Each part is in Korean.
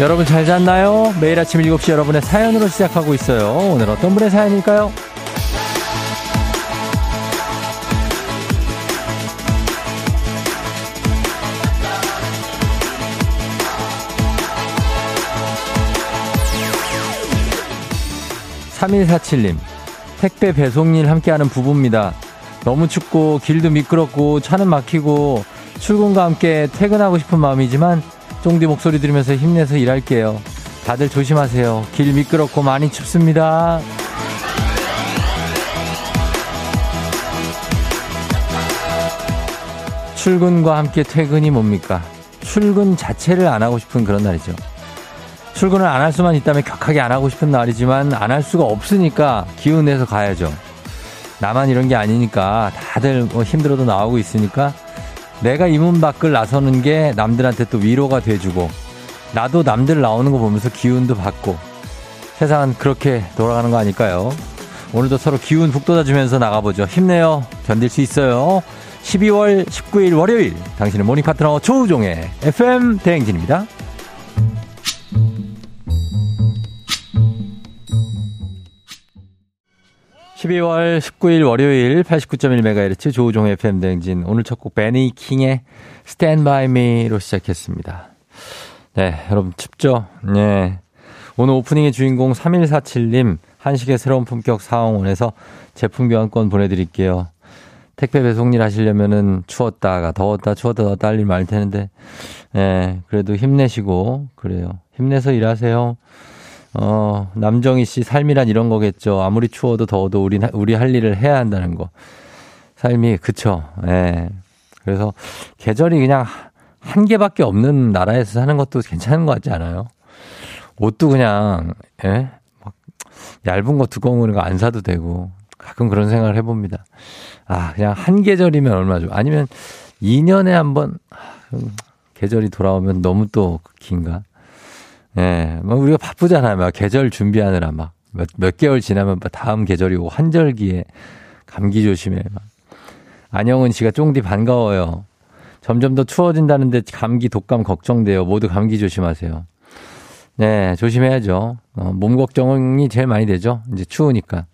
여러분 잘 잤나요? 매일 아침 7시 여러분의 사연으로 시작하고 있어요. 오늘 어떤 분의 사연일까요? 3147님, 택배 배송일 함께하는 부부입니다. 너무 춥고 길도 미끄럽고 차는 막히고 출근과 함께 퇴근하고 싶은 마음이지만 쫑디 목소리 들으면서 힘내서 일할게요. 다들 조심하세요. 길 미끄럽고 많이 춥습니다. 출근과 함께 퇴근이 뭡니까? 출근 자체를 안 하고 싶은 그런 날이죠. 출근을 안 할 수만 있다면 격하게 안 하고 싶은 날이지만 안 할 수가 없으니까 기운 내서 가야죠. 나만 이런 게 아니니까 다들 뭐 힘들어도 나오고 있으니까 내가 이 문 밖을 나서는 게 남들한테 또 위로가 돼주고 나도 남들 나오는 거 보면서 기운도 받고 세상은 그렇게 돌아가는 거 아닐까요? 오늘도 서로 기운 북돋아주면서 나가보죠. 힘내요. 견딜 수 있어요. 12월 19일 월요일 당신의 모닝 파트너 조우종의 FM 대행진입니다. 12월 19일 월요일 89.1MHz 조우종 FM 대행진 오늘 첫 곡 베니 킹의 Stand By Me로 시작했습니다. 네, 여러분 춥죠? 네. 오늘 오프닝의 주인공 3147님 한식의 새로운 품격 사원에서 제품 교환권 보내드릴게요. 택배 배송일 하시려면은 추웠다가 더웠다 추웠다 더웠다 할일 많을 텐데, 예, 그래도 힘내시고, 그래요. 힘내서 일하세요. 어, 남정희 씨 삶이란 이런 거겠죠. 아무리 추워도 더워도 우리, 우리 할 일을 해야 한다는 거. 삶이, 그쵸. 예. 그래서 계절이 그냥 한 개밖에 없는 나라에서 사는 것도 괜찮은 것 같지 않아요? 옷도 그냥, 예? 막 얇은 거 두꺼운 거 안 사도 되고. 가끔 그런 생각을 해봅니다. 아, 그냥 한 계절이면 얼마 죠 아니면 2년에 한 번, 아, 계절이 돌아오면 너무 또 긴가? 예, 네, 뭐 우리가 바쁘잖아요. 막 계절 준비하느라 막 몇, 몇 개월 지나면 다음 계절이 고 환절기에 감기 조심해. 막. 안영은 씨가 쫑디 반가워요. 점점 더 추워진다는데 감기 독감 걱정돼요. 모두 감기 조심하세요. 네, 조심해야죠. 어, 몸 걱정이 제일 많이 되죠. 이제 추우니까.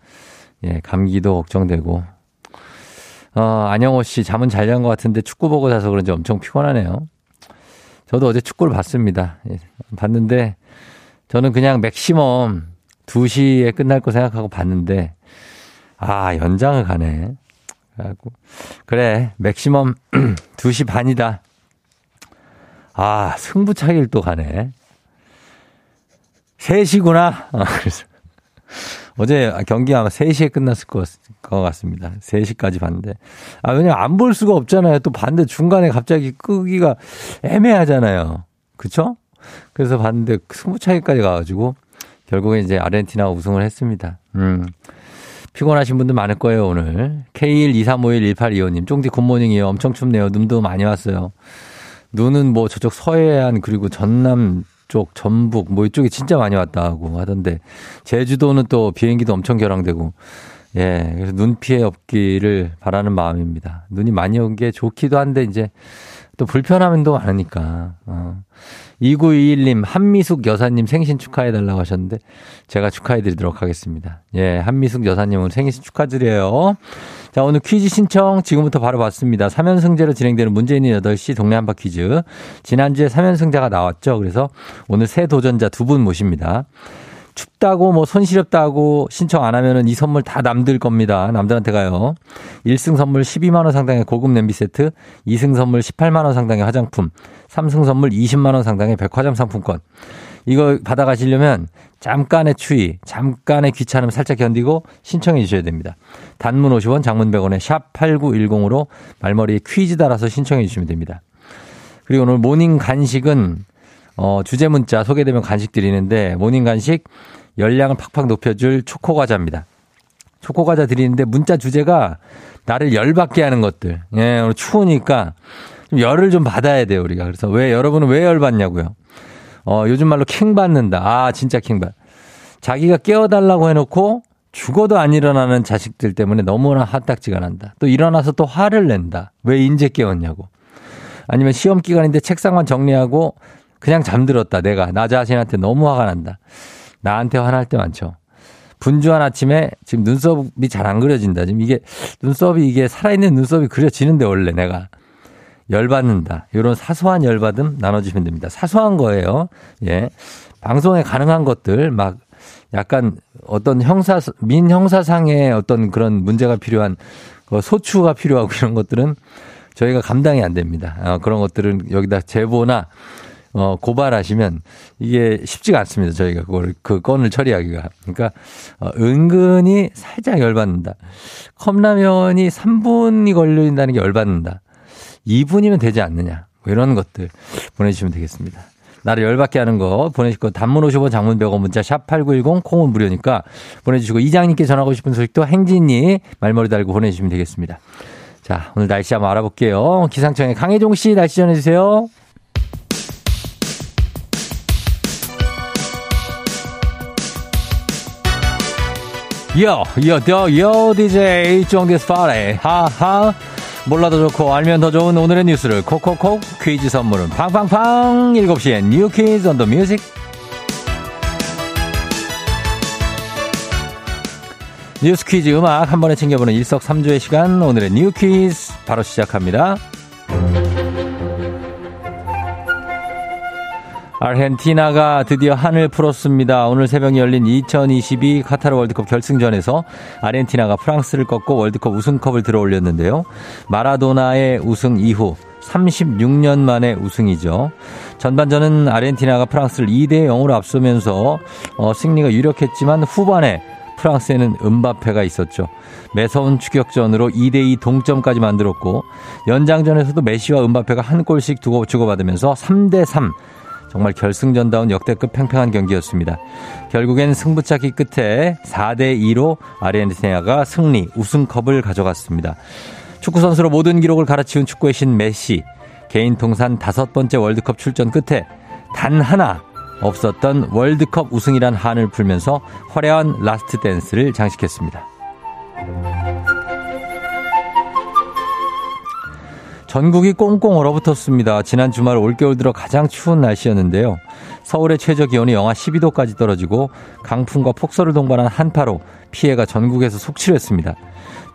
예, 감기도 걱정되고. 어, 안영호 씨, 잠은 잘 잔 것 같은데 축구 보고 자서 그런지 엄청 피곤하네요. 저도 어제 축구를 봤습니다. 예, 봤는데 저는 그냥 맥시멈 2시에 끝날 거 생각하고 봤는데 아, 연장을 가네. 그래갖고 그래, 맥시멈 2시 반이다. 아, 승부 차기를 또 가네. 3시구나. 아, 그래서 어제 경기 아마 3시에 끝났을 것, 같습니다. 3시까지 봤는데. 아, 왜냐면 안 볼 수가 없잖아요. 또 반대 중간에 갑자기 끄기가 애매하잖아요. 그쵸? 그래서 봤는데 승부 차이까지 가가지고 결국에 이제 아르헨티나가 우승을 했습니다. 음. 피곤하신 분들 많을 거예요, 오늘. K123511825님, 쫑디 굿모닝이요. 엄청 춥네요. 눈도 많이 왔어요. 눈은 뭐 저쪽 서해안 그리고 전남 쪽, 전북, 뭐 이쪽이 진짜 많이 왔다 하고 하던데, 제주도는 또 비행기도 엄청 결항되고, 예, 그래서 눈 피해 없기를 바라는 마음입니다. 눈이 많이 온 게 좋기도 한데, 이제 또 불편함도 많으니까, 어. 2921님, 한미숙 여사님 생신 축하해달라고 하셨는데, 제가 축하해드리도록 하겠습니다. 예, 한미숙 여사님 은 생신 축하드려요. 자, 오늘 퀴즈 신청 지금부터 바로 받습니다. 3연승제로 진행되는 있는 8시 동네 한바 퀴즈. 지난주에 3연승자가 나왔죠. 그래서 오늘 새 도전자 두 분 모십니다. 춥다고 뭐 손 시렵다고 신청 안 하면은 이 선물 다 남들 겁니다. 남들한테 가요. 1승 선물 12만 원 상당의 고급 냄비 세트, 2승 선물 18만 원 상당의 화장품, 3승 선물 20만 원 상당의 백화점 상품권. 이거 받아 가시려면 잠깐의 추위, 잠깐의 귀찮음 살짝 견디고 신청해 주셔야 됩니다. 단문 50원, 장문 100원에 샵 8910으로 말머리에 퀴즈 달아서 신청해 주시면 됩니다. 그리고 오늘 모닝 간식은 어, 주제 문자 소개되면 간식 드리는데 모닝 간식 열량을 팍팍 높여줄 초코 과자입니다. 초코 과자 드리는데 문자 주제가 나를 열받게 하는 것들. 예, 오늘 추우니까 좀 열을 좀 받아야 돼요, 우리가. 그래서 왜 여러분은 왜 열받냐고요? 어, 요즘 말로 킹 받는다. 아, 진짜 킹 받. 자기가 깨워달라고 해놓고 죽어도 안 일어나는 자식들 때문에 너무나 핫딱지가 난다. 또 일어나서 또 화를 낸다. 왜 인제 깨웠냐고. 아니면 시험 기간인데 책상만 정리하고 그냥 잠들었다. 내가 나 자신한테 너무 화가 난다. 나한테 화날 때 많죠. 분주한 아침에 지금 눈썹이 잘 안 그려진다. 지금 이게 눈썹이 이게 살아있는 눈썹이 그려지는데 원래 내가 열받는다. 이런 사소한 열받음 나눠주시면 됩니다. 사소한 거예요. 예. 방송에 가능한 것들 막 약간 어떤 형사 민 형사상의 어떤 그런 문제가 필요한 그 소추가 필요하고 이런 것들은 저희가 감당이 안 됩니다. 어, 그런 것들은 여기다 제보나 어, 고발하시면 이게 쉽지가 않습니다. 저희가 그걸, 그 건을 처리하기가. 그러니까, 어, 은근히 살짝 열받는다. 컵라면이 3분이 걸린다는 게 열받는다. 2분이면 되지 않느냐. 뭐 이런 것들 보내주시면 되겠습니다. 나를 열받게 하는 거 보내시고 단문 50원 장문 100원 문자 샵 8910 콩은 무료니까 보내주시고 이장님께 전하고 싶은 소식도 행진이 말머리 달고 보내주시면 되겠습니다. 자, 오늘 날씨 한번 알아볼게요. 기상청의 강혜종 씨 날씨 전해주세요. 요, 요, 요, 요, DJ 쫑디스 파레. 하하. 몰라도 좋고 알면 더 좋은 오늘의 뉴스를 콕콕콕 퀴즈 선물은 팡팡팡. 7시엔 New Quiz on the Music 뉴스 퀴즈 음악 한 번에 챙겨보는 일석삼조의 시간. 오늘의 New Quiz 바로 시작합니다. 아르헨티나가 드디어 한을 풀었습니다. 오늘 새벽에 열린 2022 카타르 월드컵 결승전에서 아르헨티나가 프랑스를 꺾고 월드컵 우승컵을 들어 올렸는데요. 마라도나의 우승 이후 36년 만에 우승이죠. 전반전은 아르헨티나가 프랑스를 2대 0으로 앞서면서 어, 승리가 유력했지만 후반에 프랑스에는 은바페가 있었죠. 매서운 추격전으로 2대2 동점까지 만들었고 연장전에서도 메시와 은바페가 한 골씩 두고 주고받으면서 3대3 정말 결승전다운 역대급 팽팽한 경기였습니다. 결국엔 승부차기 끝에 4대 2로 아르헨티나가 승리, 우승컵을 가져갔습니다. 축구 선수로 모든 기록을 갈아치운 축구의 신 메시 개인 통산 다섯 번째 월드컵 출전 끝에 단 하나 없었던 월드컵 우승이란 한을 풀면서 화려한 last dance를 장식했습니다. 전국이 꽁꽁 얼어붙었습니다. 지난 주말 올겨울 들어 가장 추운 날씨였는데요. 서울의 최저 기온이 영하 12도까지 떨어지고 강풍과 폭설을 동반한 한파로 피해가 전국에서 속출했습니다.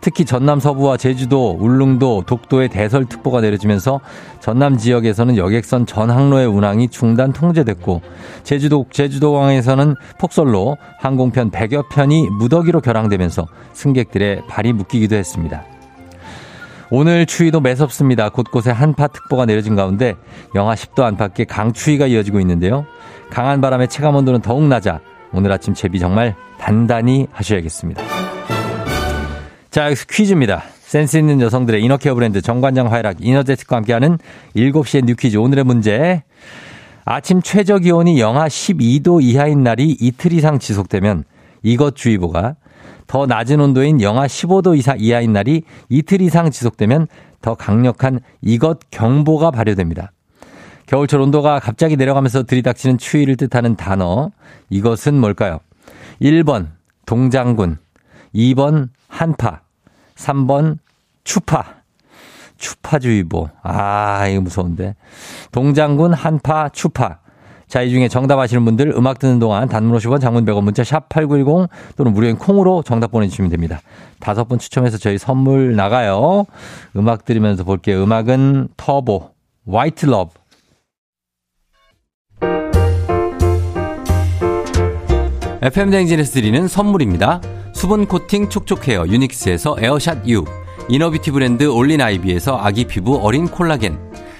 특히 전남 서부와 제주도, 울릉도, 독도에 대설특보가 내려지면서 전남 지역에서는 여객선 전 항로의 운항이 중단 통제됐고 제주도 제주도항에서는 폭설로 항공편 100여 편이 무더기로 결항되면서 승객들의 발이 묶이기도 했습니다. 오늘 추위도 매섭습니다. 곳곳에 한파특보가 내려진 가운데 영하 10도 안팎의 강추위가 이어지고 있는데요. 강한 바람의 체감 온도는 더욱 낮아 오늘 아침 채비 정말 단단히 하셔야겠습니다. 자, 여기서 퀴즈입니다. 센스 있는 여성들의 이너케어 브랜드 정관장 화이락 이너제틱과 함께하는 7시의 뉴퀴즈 오늘의 문제. 아침 최저 기온이 영하 12도 이하인 날이 이틀 이상 지속되면 이것주의보가 더 낮은 온도인 영하 15도 이사 이하인 날이 이틀 이상 지속되면 더 강력한 이것 경보가 발효됩니다. 겨울철 온도가 갑자기 내려가면서 들이닥치는 추위를 뜻하는 단어. 이것은 뭘까요? 1번 동장군, 2번 한파, 3번 추파. 추파주의보. 아, 이거 무서운데. 동장군, 한파, 추파. 자, 이 중에 정답 아시는 분들 음악 듣는 동안 단문 50원 장문 100원 문자 샵 8910 또는 무료인 콩으로 정답 보내주시면 됩니다. 다섯 분 추첨해서 저희 선물 나가요. 음악 들으면서 볼게요. 음악은 터보, White Love. FM 대행진에서 드리는 선물입니다. 수분 코팅 촉촉 헤어 유닉스에서 에어샷 U, inner beauty 브랜드 올린 아이비에서 아기 피부 어린 콜라겐,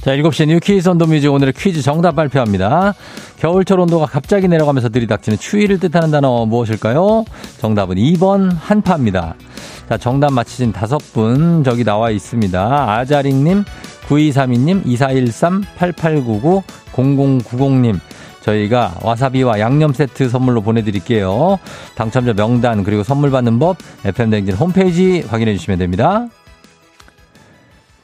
자, 7시 뉴퀴즈 언더뮤직 오늘의 퀴즈 정답 발표합니다. 겨울철 온도가 갑자기 내려가면서 들이닥치는 추위를 뜻하는 단어 무엇일까요? 정답은 2번 한파입니다. 자, 정답 맞히신 다섯 분 저기 나와 있습니다. 아자링님, 9232님, 2413, 8899, 0090님. 저희가 와사비와 양념 세트 선물로 보내드릴게요. 당첨자 명단 그리고 선물 받는 법 FM댕진 홈페이지 확인해 주시면 됩니다.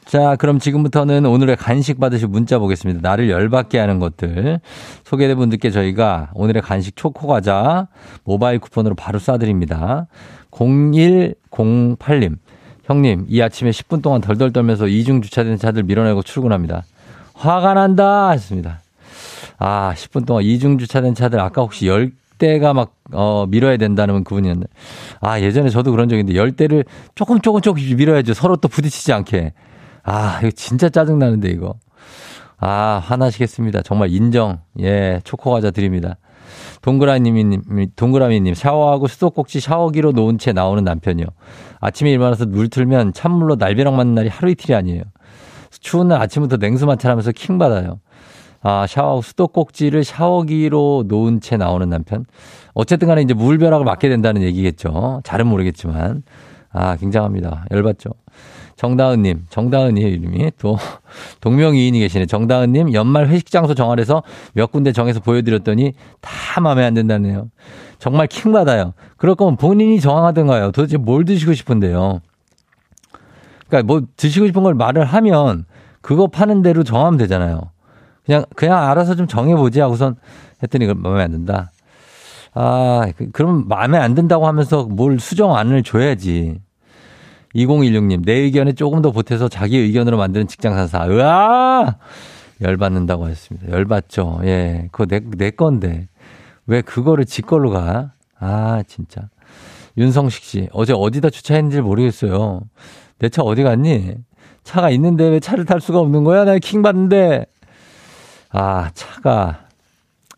자, 그럼 지금부터는 오늘의 간식 받으실 문자 보겠습니다. 나를 열받게 하는 것들. 소개된 분들께 저희가 오늘의 간식 초코과자 모바일 쿠폰으로 바로 쏴드립니다. 0108님. 형님, 이 아침에 10분 동안 덜덜 떨면서 이중 주차된 차들 밀어내고 출근합니다. 화가 난다! 했습니다. 아, 10분 동안 이중 주차된 차들 아까 혹시 10대가 막, 어, 밀어야 된다는 그분이었는데. 아, 예전에 저도 그런 적인데 10대를 조금 조금 조금 밀어야죠. 서로 또 부딪히지 않게. 아, 이거 진짜 짜증나는데, 이거. 아, 화나시겠습니다. 정말 인정. 예, 초코과자 드립니다. 동그라미님, 동그라미님, 샤워하고 수도꼭지 샤워기로 놓은 채 나오는 남편이요. 아침에 일어나서 물 틀면 찬물로 날벼락 맞는 날이 하루 이틀이 아니에요. 추운 날 아침부터 냉수 마찰하면서 킹 받아요. 아, 샤워, 수도꼭지를 샤워기로 놓은 채 나오는 남편. 어쨌든 간에 이제 물벼락을 맞게 된다는 얘기겠죠. 잘은 모르겠지만. 아, 굉장합니다. 열받죠. 정다은님, 정다은이 이름이 또 동명이인이 계시네. 정다은님 연말 회식 장소 정하래서 몇 군데 정해서 보여드렸더니 다 마음에 안 든다네요. 정말 킹 받아요. 그럴 거면 본인이 정하든가요. 도대체 뭘 드시고 싶은데요. 그러니까 뭐 드시고 싶은 걸 말을 하면 그거 파는 대로 정하면 되잖아요. 그냥 그냥 알아서 좀 정해보지 하고선 했더니 마음에 안 든다. 아, 그, 그럼 마음에 안 든다고 하면서 뭘 수정 안을 줘야지. 2016님, 내 의견에 조금 더 보태서 자기 의견으로 만드는 직장 상사. 으아! 열받는다고 하셨습니다. 열받죠. 예. 그거 내, 내 건데. 왜 그거를 지 걸로 가? 아, 진짜. 윤성식 씨, 어제 어디다 주차했는지 모르겠어요. 내 차 어디 갔니? 차가 있는데 왜 차를 탈 수가 없는 거야? 나 킹 받는데. 아, 차가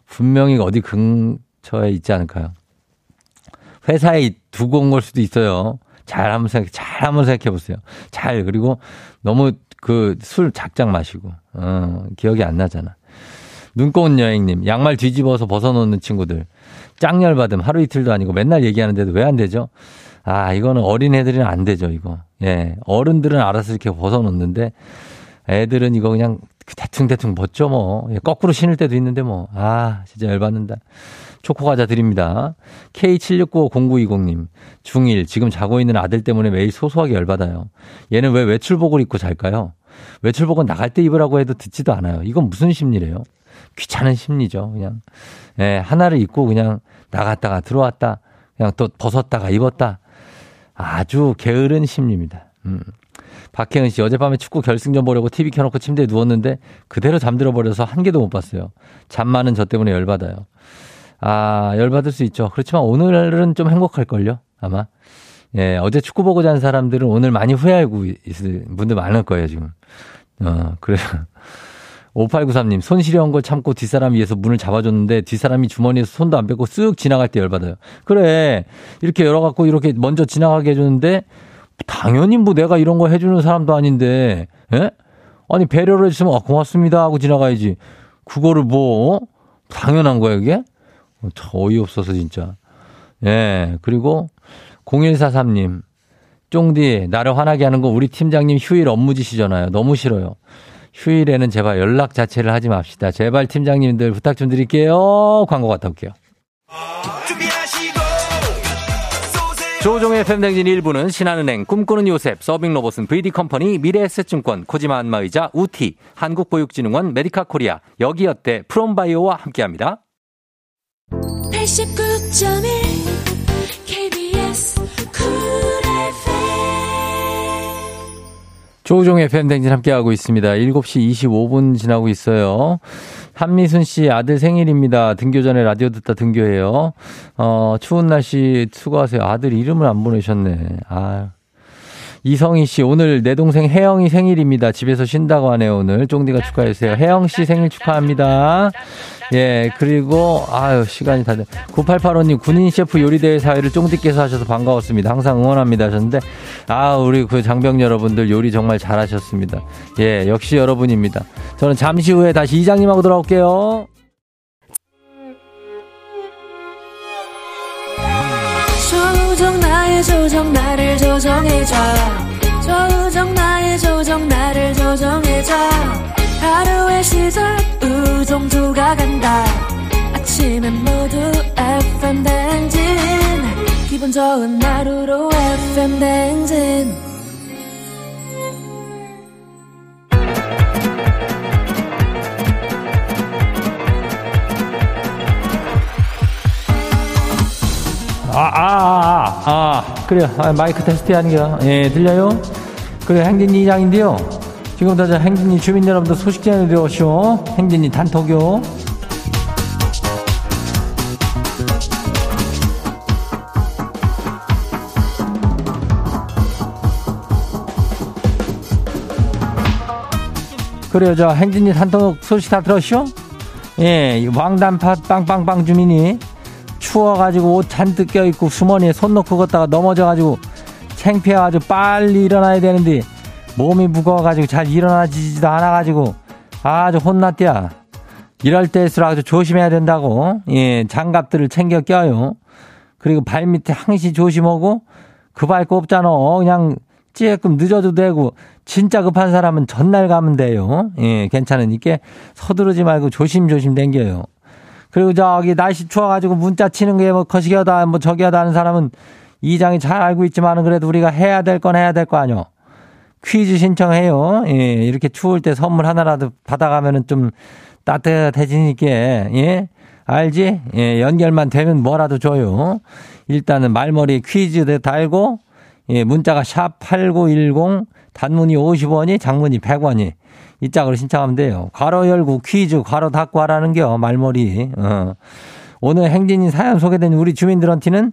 분명히 어디 근처에 있지 않을까요? 회사에 두고 온 걸 수도 있어요. 잘 한번 생각, 잘 한번 생각해 보세요. 잘, 그리고 너무 그 술 작작 마시고, 어, 기억이 안 나잖아. 눈꽃 여행님, 양말 뒤집어서 벗어놓는 친구들. 짱 열받음 하루 이틀도 아니고 맨날 얘기하는데도 왜 안 되죠? 아, 이거는 어린 애들은 안 되죠, 이거. 예. 어른들은 알아서 이렇게 벗어놓는데 애들은 이거 그냥 대충대충 벗죠, 뭐. 예, 거꾸로 신을 때도 있는데 뭐. 아, 진짜 열받는다. 초코과자 드립니다. K76950920님. 중1. 지금 자고 있는 아들 때문에 매일 소소하게 열받아요. 얘는 왜 외출복을 입고 잘까요? 외출복은 나갈 때 입으라고 해도 듣지도 않아요. 이건 무슨 심리래요? 귀찮은 심리죠. 그냥. 예, 하나를 입고 그냥 나갔다가 들어왔다. 그냥 또 벗었다가 입었다. 아주 게으른 심리입니다. 음. 박혜은 씨, 어젯밤에 축구 결승전 보려고 TV 켜놓고 침대에 누웠는데 그대로 잠들어 버려서 한 개도 못 봤어요. 잠 많은 저 때문에 열받아요. 아, 열받을 수 있죠. 그렇지만 오늘은 좀 행복할걸요? 아마. 예, 어제 축구 보고 잔 사람들은 오늘 많이 후회하고 있을 분들 많을 거예요, 지금. 어, 그래요. 5893님, 손 시려운 걸 참고 뒷사람 위에서 문을 잡아줬는데 뒷사람이 주머니에서 손도 안 빼고 쓱 지나갈 때 열받아요. 그래. 이렇게 열어갖고 이렇게 먼저 지나가게 해주는데 당연히 뭐 내가 이런 거 해주는 사람도 아닌데, 예? 아니, 배려를 해주시면, 아, 고맙습니다 하고 지나가야지. 그거를 뭐, 어? 당연한 거야, 이게? 어, 어이없어서 진짜. 예, 그리고 0143님. 쫑디, 나를 화나게 하는 거 우리 팀장님 휴일 업무 지시잖아요. 너무 싫어요. 휴일에는 제발 연락 자체를 하지 맙시다. 제발 팀장님들 부탁 좀 드릴게요. 광고 갔다 올게요. 조우종의 FM대행진 1부는 신한은행, 꿈꾸는 요셉, 서빙로봇은 VD컴퍼니, 미래에셋증권, 코지마 안마의자, 우티, 한국보육진흥원, 메디카 코리아, 여기어때, 프롬바이오와 함께합니다. 89.1 KBS 조우종의 FM대행진 함께하고 있습니다. 7시 25분 지나고 있어요. 한미순 씨 아들 생일입니다. 등교 전에 라디오 듣다 등교해요. 어, 추운 날씨 수고하세요. 아들 이름을 안 보내셨네. 아. 이성희 씨, 오늘 내 동생 혜영이 생일입니다. 집에서 쉰다고 하네요, 오늘. 쫑디가 축하해주세요. 혜영 씨 생일 축하합니다. 예, 그리고, 아유, 시간이 다 돼. 9885님, 군인 셰프 요리대회 사회를 쫑디께서 하셔서 반가웠습니다. 항상 응원합니다 하셨는데, 아, 우리 그 장병 여러분들 요리 정말 잘하셨습니다. 예, 역시 여러분입니다. 저는 잠시 후에 다시 이장님하고 돌아올게요. 조정 나의 조정 나를 조정해줘 조정 나의 조정 나를 조정해줘 하루의 시절 우정조가 간다 아침엔 모두 FM 댕진 기분 좋은 하루로 FM 댕진 아, 아, 아, 아, 아. 그래요. 아, 마이크 테스트 하는 게, 예, 들려요? 그래, 행진이 이장인데요. 지금부터 저 행진이 주민 여러분들 소식 전해드려오시오. 행진이 단톡요. 그래요, 저 행진이 단톡 소식 다 들었쇼? 예, 왕단팥 빵빵빵 주민이 추워가지고 옷 잔뜩 껴입고 수머니에 손 놓고 걷다가 넘어져가지고 창피해가지고 빨리 일어나야 되는데 몸이 무거워가지고 잘 일어나지도 않아가지고 아주 혼났대야. 이럴 때일수록 아주 조심해야 된다고. 예, 장갑들을 챙겨 껴요. 그리고 발 밑에 항시 조심하고 급할 거 없잖아. 그냥 찌끔 늦어도 되고 진짜 급한 사람은 전날 가면 돼요. 예, 괜찮으니까 서두르지 말고 조심조심 댕겨요. 그리고 저기 날씨 추워가지고 문자 치는 게 뭐 거시기하다 뭐 저기하다 하는 사람은 이장이 잘 알고 있지만은 그래도 우리가 해야 될 건 해야 될 거 아니요. 퀴즈 신청해요. 예, 이렇게 추울 때 선물 하나라도 받아가면은 좀 따뜻해지니까, 예. 알지? 예, 연결만 되면 뭐라도 줘요. 일단은 말머리 퀴즈 달고, 예, 문자가 샵 8910, 단문이 50원이, 장문이 100원이. 이 짝으로 신청하면 돼요. 괄호 열고 퀴즈, 괄호 닫고 하라는 겨, 말머리. 어. 오늘 행진이 사연 소개된 우리 주민들한테는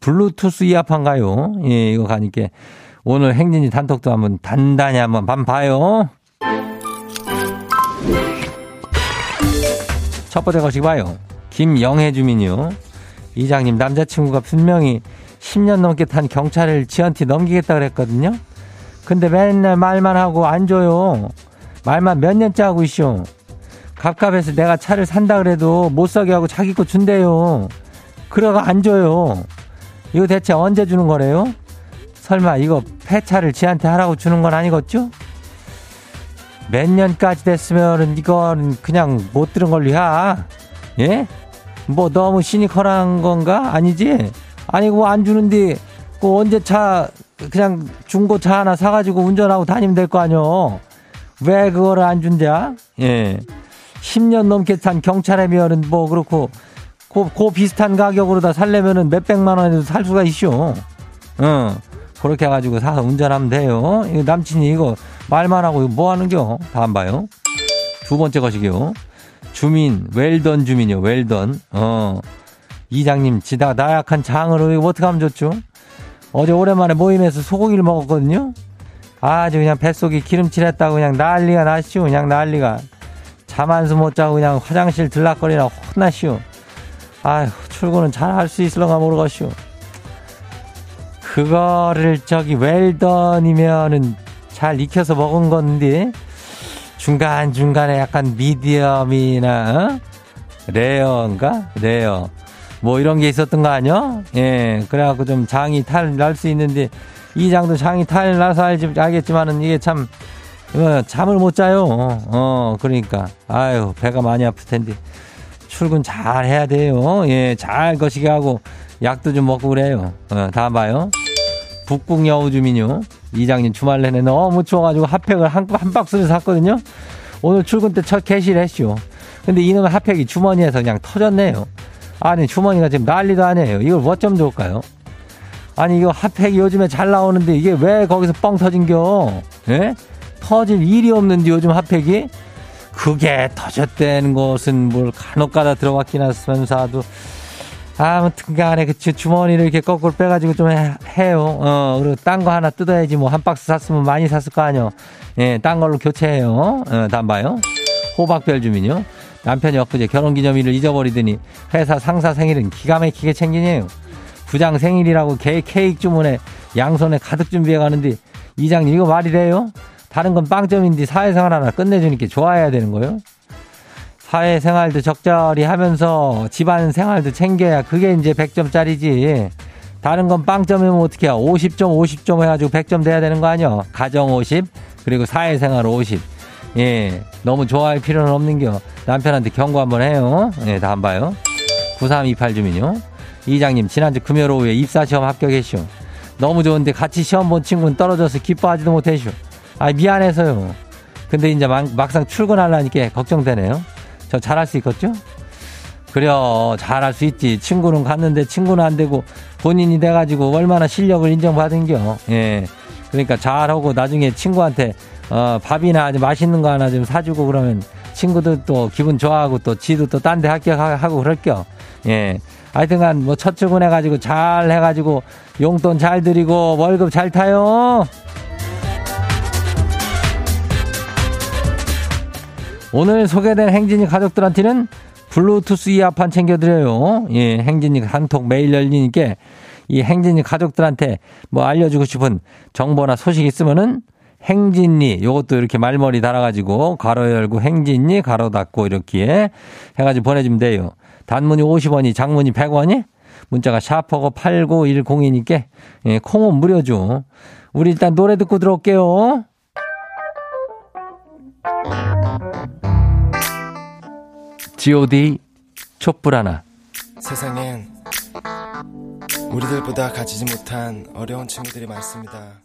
블루투스 이어판가요? 예, 이거 가니까 오늘 행진이 단톡도 한번 단단히 한번 반 봐요. 첫 번째 거시 봐요. 김영애 주민이요. 이장님 남자친구가 분명히 10년 넘게 탄 경차를 지한테 넘기겠다 그랬거든요. 근데 맨날 말만 하고 안 줘요. 말만 몇 년째 하고 있쇼. 갑갑해서 내가 차를 산다 그래도 못 사게 하고 자기 거 준대요. 그러가 안 줘요. 이거 대체 언제 주는 거래요? 설마 이거 폐차를 지한테 하라고 주는 건 아니겠죠? 몇 년까지 됐으면은 이건 그냥 못 들은 걸로 야. 예? 뭐 너무 시니컬한 건가? 아니지? 아니고 안 주는데 그 언제 차 그냥 중고 차 하나 사가지고 운전하고 다니면 될 거 아니요. 왜 그거를 안 준냐? 예. 10년 넘게 탄 경찰이면은 뭐 그렇고 고, 고 비슷한 가격으로 다 살려면은 몇백만 원에도 살 수가 있쇼. 어. 그렇게 해가지고 사서 운전하면 돼요. 남친이 이거 말만 하고 뭐 하는겨? 다음 봐요. 두 번째 것이요. 주민, 웰던 주민이요, 웰던. 어. 이장님, 지다 나약한 장으로 이거 어떻게 하면 좋죠? 어제 오랜만에 모임에서 소고기를 먹었거든요? 아주 그냥 뱃속이 기름칠했다고 그냥 난리가 났슈. 그냥 난리가. 잠 한숨 못 자고 그냥 화장실 들락거리나 혼나슈. 아휴, 출근은 잘 할 수 있을런가 모르겠슈. 그거를 저기 웰던이면은 잘 익혀서 먹은 건데 중간중간에 약간 미디엄이나 어? 레어인가? 레어. 뭐 이런 게 있었던 거 아니야? 예. 그래갖고 좀 장이 탈 날 수 있는데 이 장도 장이 탈 나서 알지, 알겠지만은 이게 참 어, 잠을 못 자요. 어, 그러니까. 아유, 배가 많이 아플 텐데. 출근 잘 해야 돼요. 예, 잘 가시게 하고 약도 좀 먹고 그래요. 어, 다음 봐요. 북극 여우 주민요. 이장님 주말 내내 너무 추워가지고 핫팩을 한, 한 박스를 샀거든요. 오늘 출근 때 첫 개시를 했죠. 근데 이놈의 핫팩이 주머니에서 그냥 터졌네요. 아니, 주머니가 지금 난리도 아니에요. 이걸 뭐좀 좋을까요? 아니, 이거 핫팩이 요즘에 잘 나오는데 이게 왜 거기서 뻥 터진겨? 예? 터질 일이 없는데 요즘 핫팩이? 그게 터졌다는 것은 뭘 간혹 가다 들어갔긴 하면서도 아무튼 간에 그 주머니를 이렇게 거꾸로 빼가지고 좀 해, 요 어, 그리고 딴 거 하나 뜯어야지 뭐 한 박스 샀으면 많이 샀을 거 아니요. 예, 딴 걸로 교체해요. 어, 다음 봐요. 호박별 주민요. 남편이 엊그제 결혼기념일을 잊어버리더니 회사 상사 생일은 기가 막히게 챙기네요. 부장 생일이라고 개 케이크 주문에 양손에 가득 준비해 가는데 이장님 이거 말이 돼요? 다른 건 빵점인데 사회생활 하나 끝내주니까 좋아해야 되는 거예요? 사회생활도 적절히 하면서 집안 생활도 챙겨야 그게 이제 100점짜리지. 다른 건 빵점이면 어떻게 해요? 50점, 50점 해가지고 100점 돼야 되는 거 아니야? 가정 50, 그리고 사회생활 50. 예, 너무 좋아할 필요는 없는겨. 남편한테 경고 한번 해요. 예, 다음 봐요. 9328 주민요. 이장님, 지난주 금요일 오후에 입사시험 합격했쇼. 너무 좋은데 같이 시험 본 친구는 떨어져서 기뻐하지도 못했쇼. 아, 미안해서요. 근데 이제 막, 막상 출근하려니까 걱정되네요. 저 잘할 수 있겠죠? 그래요. 잘할 수 있지. 친구는 갔는데 친구는 안 되고 본인이 돼가지고 얼마나 실력을 인정받은겨. 예. 그러니까 잘하고 나중에 친구한테 어, 밥이나 아주 맛있는 거 하나 좀 사주고 그러면 친구들 또 기분 좋아하고 또 지도 또 딴 데 합격하고 그럴겨. 예. 하여튼간 뭐 첫 출근해가지고 잘 해가지고 용돈 잘 드리고 월급 잘 타요. 오늘 소개된 행진이 가족들한테는 블루투스 이어판 챙겨드려요. 예, 행진이 한톡 매일 열리니까 이 행진이 가족들한테 뭐 알려주고 싶은 정보나 소식 있으면은 행진이 요것도 이렇게 말머리 달아가지고 가로 열고 행진이 가로 닫고 이렇게 해가지고 보내주면 돼요. 단문이 50원이 장문이 100원이 문자가 샤퍼고 8910이니까 예, 콩은 무료죠. 우리 일단 노래 듣고 들어올게요. G.O.D. 촛불 하나. 세상엔 우리들보다 가지지 못한 어려운 친구들이 많습니다.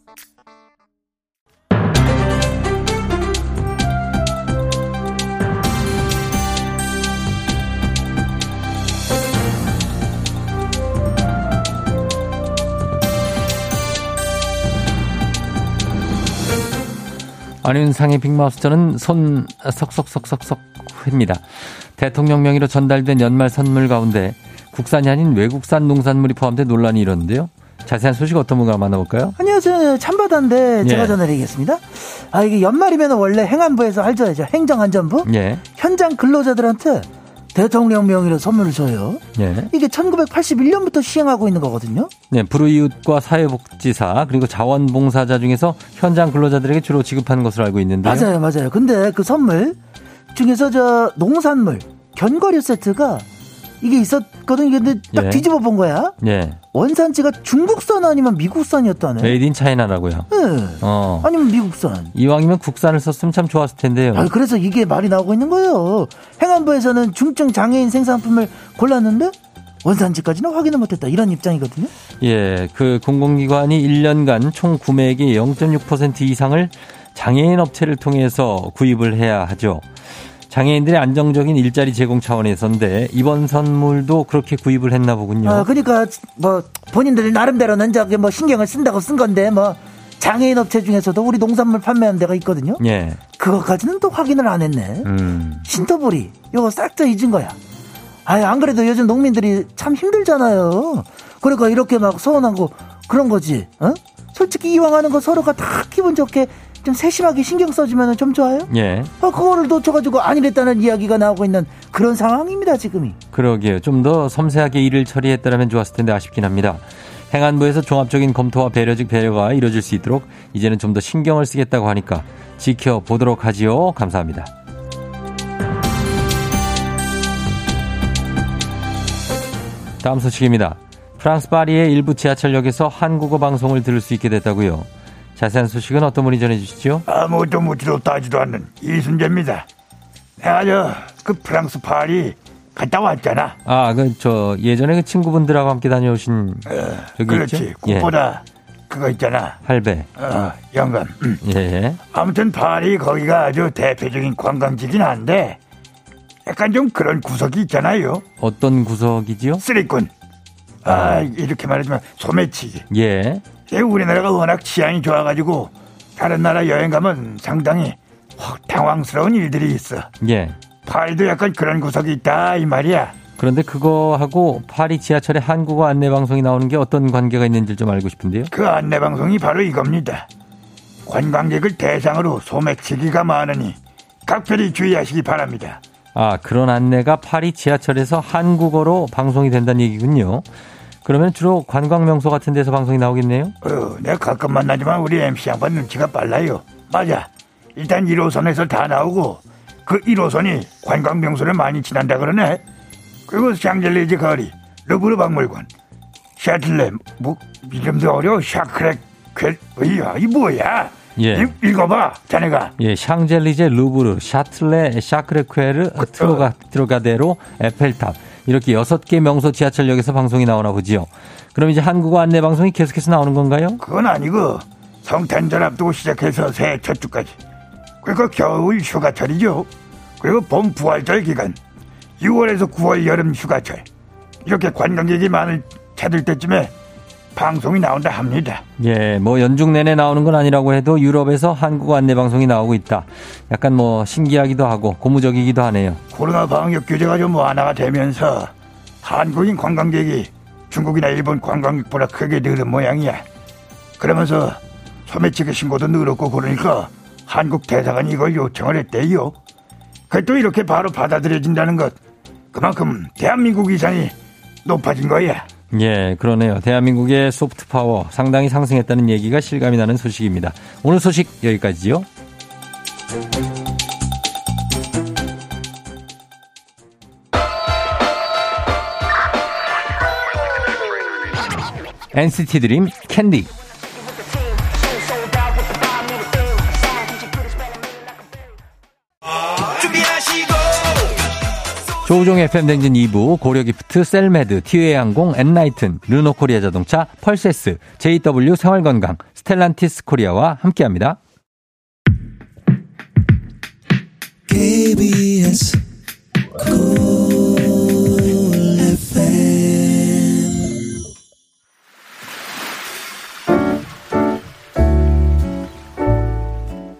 안윤상의 빅마우스 저는 손 석석석석석 회입니다. 대통령 명의로 전달된 연말 선물 가운데 국산이 아닌 외국산 농산물이 포함된 논란이 이런데요. 자세한 소식 어떤 분과 만나볼까요? 안녕하세요. 참바다인데 제가 예. 전해드리겠습니다. 아 이게 연말이면 원래 행안부에서 할줄 알죠. 행정안전부. 예. 현장 근로자들한테 대통령 명의로 선물을 줘요. 예. 이게 1981년부터 시행하고 있는 거거든요. 네, 불우이웃과 사회복지사 그리고 자원봉사자 중에서 현장 근로자들에게 주로 지급하는 것으로 알고 있는데요. 맞아요, 맞아요. 근데 그 선물 중에서 저 농산물 견과류 세트가 이게 있었거든. 근데 딱 예. 뒤집어 본 거야. 예. 원산지가 중국산 아니면 미국산이었다네. made in China라고요. 네. 어. 아니면 미국산. 이왕이면 국산을 썼으면 참 좋았을 텐데요. 아, 그래서 이게 말이 나오고 있는 거예요. 행안부에서는 중증 장애인 생산품을 골랐는데 원산지까지는 확인을 못했다. 이런 입장이거든요. 예, 그 공공기관이 1년간 총 구매액의 0.6% 이상을 장애인 업체를 통해서 구입을 해야 하죠. 장애인들의 안정적인 일자리 제공 차원에서인데 이번 선물도 그렇게 구입을 했나 보군요. 어, 그러니까 뭐 본인들 나름대로는 저기 뭐 신경을 쓴다고 쓴 건데 뭐 장애인 업체 중에서도 우리 농산물 판매하는 데가 있거든요. 예. 그것까지는 또 확인을 안 했네. 음. 신토불이 이거 싹다 잊은 거야. 아유 안 그래도 요즘 농민들이 참 힘들잖아요. 그러니까 이렇게 막 서운하고 그런 거지. 어? 솔직히 이왕 하는 거 서로가 다 기분 좋게 좀 세심하게 신경 써주면 좀 좋아요? 예. 아, 그거를 놓쳐가지고 아니랬다는 이야기가 나오고 있는 그런 상황입니다, 지금이. 그러게요. 좀 더 섬세하게 일을 처리했다면 좋았을 텐데 아쉽긴 합니다. 행안부에서 종합적인 검토와 배려직 배려가 이루어질 수 있도록 이제는 좀 더 신경을 쓰겠다고 하니까 지켜보도록 하지요. 감사합니다. 다음 소식입니다. 프랑스 파리의 일부 지하철역에서 한국어 방송을 들을 수 있게 됐다고요. 자세한 소식은 어떤 분이 전해주시죠? 아무도 묻지도 따지도 않는 이순재입니다. 내가 저그 프랑스 파리 갔다 왔잖아. 아, 그 저 예전에 그 친구분들하고 함께 다녀오신 어, 저기 그렇지. 있죠? 꽃보다 예. 그거 있잖아. 할배. 어, 영감. 음. 예. 아무튼 파리 거기가 아주 대표적인 관광지긴 한데 약간 좀 그런 구석이 있잖아요. 어떤 구석이지요? 쓰리꾼. 아, 아 이렇게 말하지만 소매치기. 예. 예. 우리나라가 워낙 치안이 좋아가지고 다른 나라 여행 가면 상당히 당황스러운 일들이 있어. 예. 파리도 약간 그런 구석이 있다 이 말이야. 그런데 그거하고 파리 지하철에 한국어 안내 방송이 나오는 게 어떤 관계가 있는지 좀 알고 싶은데요. 그 안내 방송이 바로 이겁니다. 관광객을 대상으로 소매치기가 많으니 각별히 주의하시기 바랍니다. 아, 그런 안내가 파리 지하철에서 한국어로 방송이 된다는 얘기군요. 그러면 주로 관광 명소 같은 데서 방송이 나오겠네요? 어, 내가 가끔 만나지만 우리 MC 양반 눈치가 빨라요. 맞아. 일단 1호선에서 다 나오고 그 1호선이 관광 명소를 많이 지난다 그러네. 그리고 샹젤리제 거리, 루브르 박물관, 샤틀레, 뭐 이름도 어려워. 샤크렉, 괴, 이야, 이 뭐야? 예. 읽어봐, 자네가. 예, 샹젤리제, 루브르, 샤틀레, 사크레쾨르, 그, 트로가, 어. 트로카데로, 에펠탑. 이렇게 여섯 개 명소 지하철역에서 방송이 나오나 보지요. 그럼 이제 한국어 안내 방송이 계속해서 나오는 건가요? 그건 아니고 성탄절 앞두고 시작해서 새해 첫 주까지. 그리고 겨울 휴가철이죠. 그리고 봄 부활절 기간. 6월에서 9월 여름 휴가철 이렇게 관광객이 많을 찾을 때쯤에 방송이 나온다 합니다. 예, 뭐 연중 내내 나오는 건 아니라고 해도 유럽에서 한국 안내 방송이 나오고 있다. 약간 뭐 신기하기도 하고 고무적이기도 하네요. 코로나 방역 규제가 좀 완화가 되면서 한국인 관광객이 중국이나 일본 관광객보다 크게 늘은 모양이야. 그러면서 소매치기 신고도 늘었고 그러니까 한국 대사관이 이걸 요청을 했대요. 그또 이렇게 바로 받아들여진다는 것 그만큼 대한민국 위상이 높아진 거야. 예, 그러네요. 대한민국의 소프트 파워 상당히 상승했다는 얘기가 실감이 나는 소식입니다. 오늘 소식 여기까지요. NCT 드림 캔디 조우종 FM대행진 2부 고려기프트 셀메드 티웨이항공 엔나이튼 르노코리아 자동차 펄세스 JW 생활건강 스텔란티스 코리아와 함께합니다. KBS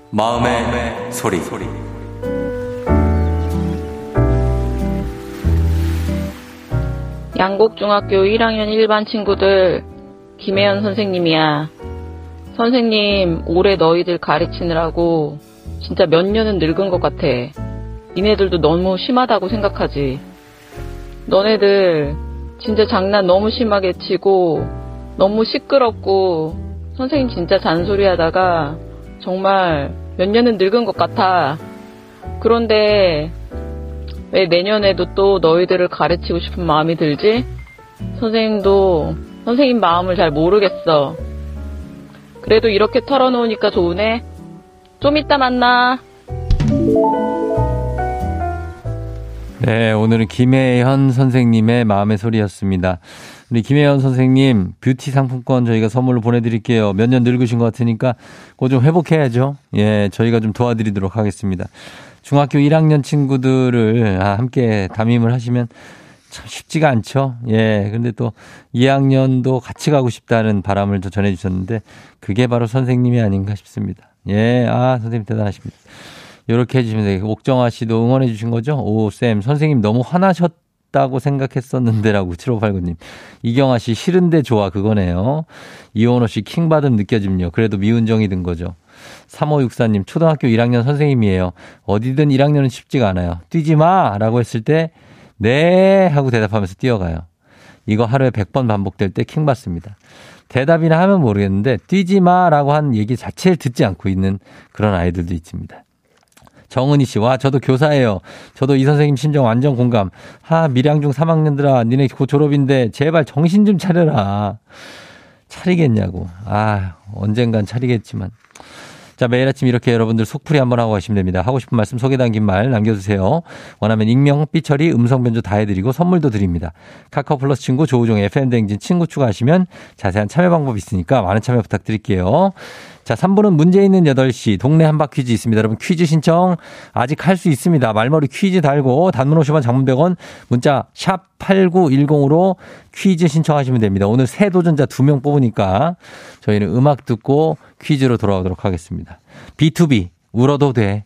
마음의, 마음의 소리. 소리. 양곡중학교 1학년 일반 친구들 김혜연 선생님이야. 선생님 올해 너희들 가르치느라고 진짜 몇 년은 늙은 것 같아. 니네들도 너무 심하다고 생각하지. 너네들 진짜 장난 너무 심하게 치고 너무 시끄럽고 선생님 진짜 잔소리 하다가 정말 몇 년은 늙은 것 같아. 그런데 왜 내년에도 또 너희들을 가르치고 싶은 마음이 들지? 선생님도 선생님 마음을 잘 모르겠어. 그래도 이렇게 털어놓으니까 좋으네. 좀 이따 만나. 네, 오늘은 김혜현 선생님의 마음의 소리였습니다. 우리 김혜연 선생님 뷰티 상품권 저희가 선물로 보내드릴게요. 몇 년 늙으신 것 같으니까 그거 좀 회복해야죠. 예, 저희가 좀 도와드리도록 하겠습니다. 중학교 1학년 친구들을 아, 함께 담임을 하시면 참 쉽지가 않죠. 예. 근데 또 2학년도 같이 가고 싶다는 바람을 또 전해주셨는데 그게 바로 선생님이 아닌가 싶습니다. 예. 아, 선생님 대단하십니다. 요렇게 해주시면 되겠고, 옥정아 씨도 응원해 주신 거죠? 오, 쌤, 선생님 너무 화나셨 다고 생각했었는데라고 7589님. 이경아 씨 싫은데 좋아 그거네요. 이원호 씨 킹받음 느껴집요. 그래도 미운정이 든 거죠. 3564님, 초등학교 1학년 선생님이에요. 어디든 1학년은 쉽지가 않아요. 뛰지 마! 라고 했을 때, 네! 하고 대답하면서 뛰어가요. 이거 하루에 100번 반복될 때 킹 받습니다. 대답이나 하면 모르겠는데, 뛰지 마! 라고 한 얘기 자체를 듣지 않고 있는 그런 아이들도 있습니다. 정은희 씨, 와, 저도 교사예요. 저도 이 선생님 심정 완전 공감. 하, 밀양중 3학년들아, 니네 곧 졸업인데, 제발 정신 좀 차려라. 차리겠냐고. 아, 언젠간 차리겠지만. 자, 매일 아침 이렇게 여러분들 속풀이 한번 하고 가시면 됩니다. 하고 싶은 말씀 소개 담긴 말 남겨주세요. 원하면 익명, 삐처리, 음성 변조 다 해드리고 선물도 드립니다. 카카오 플러스 친구 조우종의 FM댕진 친구 추가하시면 자세한 참여 방법 있으니까 많은 참여 부탁드릴게요. 자, 3부는 문제 있는 8시 동네 한바 퀴즈 있습니다. 여러분 퀴즈 신청 아직 할 수 있습니다. 말머리 퀴즈 달고 단문 50원 장문 100원 문자 샵 8910으로 퀴즈 신청하시면 됩니다. 오늘 새 도전자 2명 뽑으니까 저희는 음악 듣고 퀴즈로 돌아오도록 하겠습니다. B2B 울어도 돼.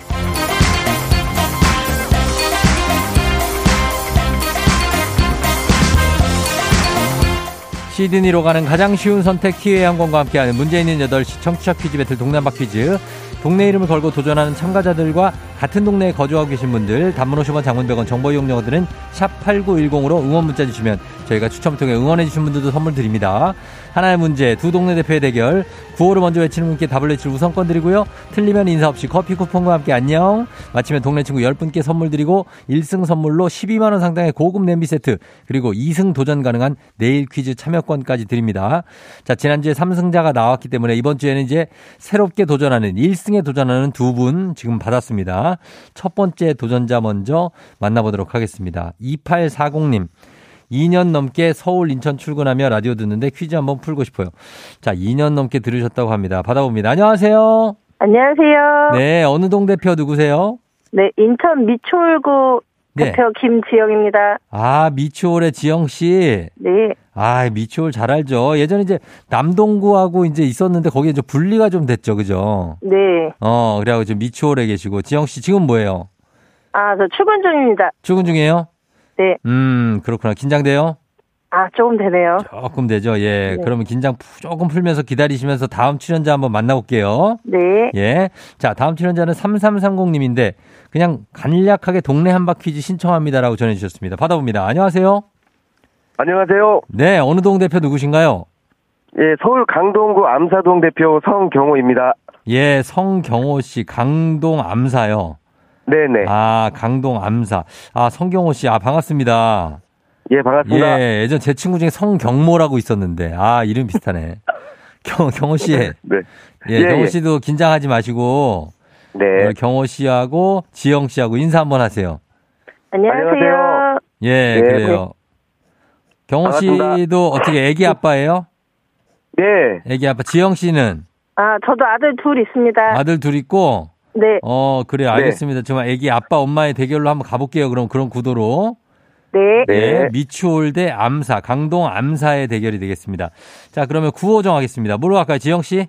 시드니로 가는 가장 쉬운 선택 티웨이 항공과 함께하는 문제 있는 8시 청취자 퀴즈 배틀 동남바 퀴즈 동네 이름을 걸고 도전하는 참가자들과 같은 동네에 거주하고 계신 분들 단문 50원 장문 100원 정보 이용료들은 샵 8910으로 응원 문자 주시면 저희가 추첨을 통해 응원해 주신 분들도 선물 드립니다. 하나의 문제 두 동네 대표의 대결 구호를 먼저 외치는 분께 답을 외칠 우선권 드리고요. 틀리면 인사 없이 커피 쿠폰과 함께 안녕. 마치면 동네 친구 10분께 선물 드리고 1승 선물로 12만 원 상당의 고급 냄비 세트 그리고 2승 도전 가능한 내일 퀴즈 참여권까지 드립니다. 자, 지난주에 3승자가 나왔기 때문에 이번 주에는 이제 새롭게 도전하는 1승에 도전하는 두 분 지금 받았습니다. 첫 번째 도전자 먼저 만나보도록 하겠습니다. 2840님. 2년 넘게 서울, 인천 출근하며 라디오 듣는데 퀴즈 한번 풀고 싶어요. 자, 2년 넘게 들으셨다고 합니다. 받아봅니다. 안녕하세요. 안녕하세요. 네, 어느 동 대표 누구세요? 네, 인천 미추홀구 네. 대표 김지영입니다. 아, 미추홀의 지영 씨. 네. 아, 미추홀 잘 알죠. 예전에 이제 남동구하고 이제 있었는데 거기에 이제 분리가 좀 됐죠, 그죠? 네. 어, 그래가지고 지금 미추홀에 계시고 지영 씨 지금 뭐예요? 아, 저 출근 중입니다. 출근 중이에요? 네. 음, 그렇구나. 긴장돼요? 아, 조금 되네요. 조금 되죠. 예. 네. 그러면 긴장 조금 풀면서 기다리시면서 다음 출연자 한번 만나볼게요. 네. 예. 자, 다음 출연자는 3330님인데 그냥 간략하게 동네 한바 퀴즈 신청합니다라고 전해주셨습니다. 받아봅니다. 안녕하세요. 안녕하세요. 네. 어느 동 대표 누구신가요? 예, 서울 강동구 암사동 대표 성경호입니다. 예, 성경호 씨, 강동 암사요. 네네. 아, 강동 암사. 아, 성경호 씨, 아, 반갑습니다. 예, 반갑습니다. 예, 예전 제 친구 중에 성경모라고 있었는데, 아, 이름 비슷하네. 경, 경호 씨. 네. 예, 예 경호 예. 씨도 예. 긴장하지 마시고. 네. 경호 씨하고 지영 씨하고 인사 한번 하세요. 안녕하세요. 예, 네. 그래요. 경호 반갑습니다. 씨도 어떻게 애기 아빠예요? 네. 애기 아빠. 지영 씨는? 아, 저도 아들 둘 있습니다. 아들 둘 있고? 네. 어, 그래, 요 알겠습니다. 네. 정말 애기 아빠, 엄마의 대결로 한번 가볼게요. 그럼 그런 구도로. 네. 네. 미추홀 대 암사, 강동 암사의 대결이 되겠습니다. 자, 그러면 구호 정하겠습니다. 뭐로 할까요, 지영 씨?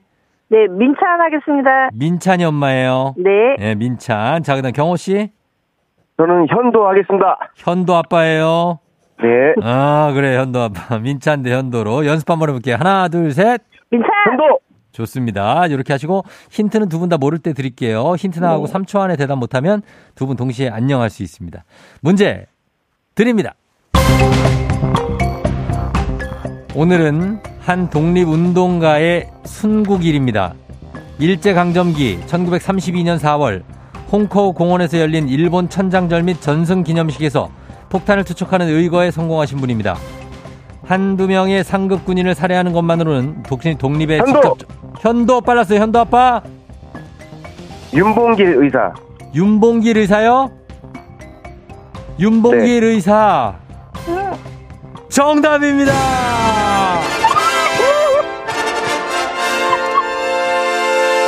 네, 민찬 하겠습니다. 민찬이 엄마예요. 네. 네, 민찬. 자, 그 다음 경호 씨? 저는 현도 하겠습니다. 현도 아빠예요. 네. 아, 그래, 현도 아빠. 민찬 대 현도로 연습 한번 해볼게요. 하나, 둘, 셋. 민찬! 현도! 좋습니다. 이렇게 하시고 힌트는 두 분 다 모를 때 드릴게요. 힌트 나하고 네. 3초 안에 대답 못하면 두 분 동시에 안녕할 수 있습니다. 문제 드립니다. 오늘은 한 독립운동가의 순국일입니다. 일제강점기 1932년 4월 홍커우 공원에서 열린 일본 천장절 및 전승 기념식에서 폭탄을 투척하는 의거에 성공하신 분입니다. 한두 명의 상급 군인을 살해하는 것만으로는 독신 독립에 현도. 직접 현도 빨랐어요. 현도 아빠. 윤봉길 의사. 윤봉길 의사요? 윤봉길 네. 의사. 정답입니다.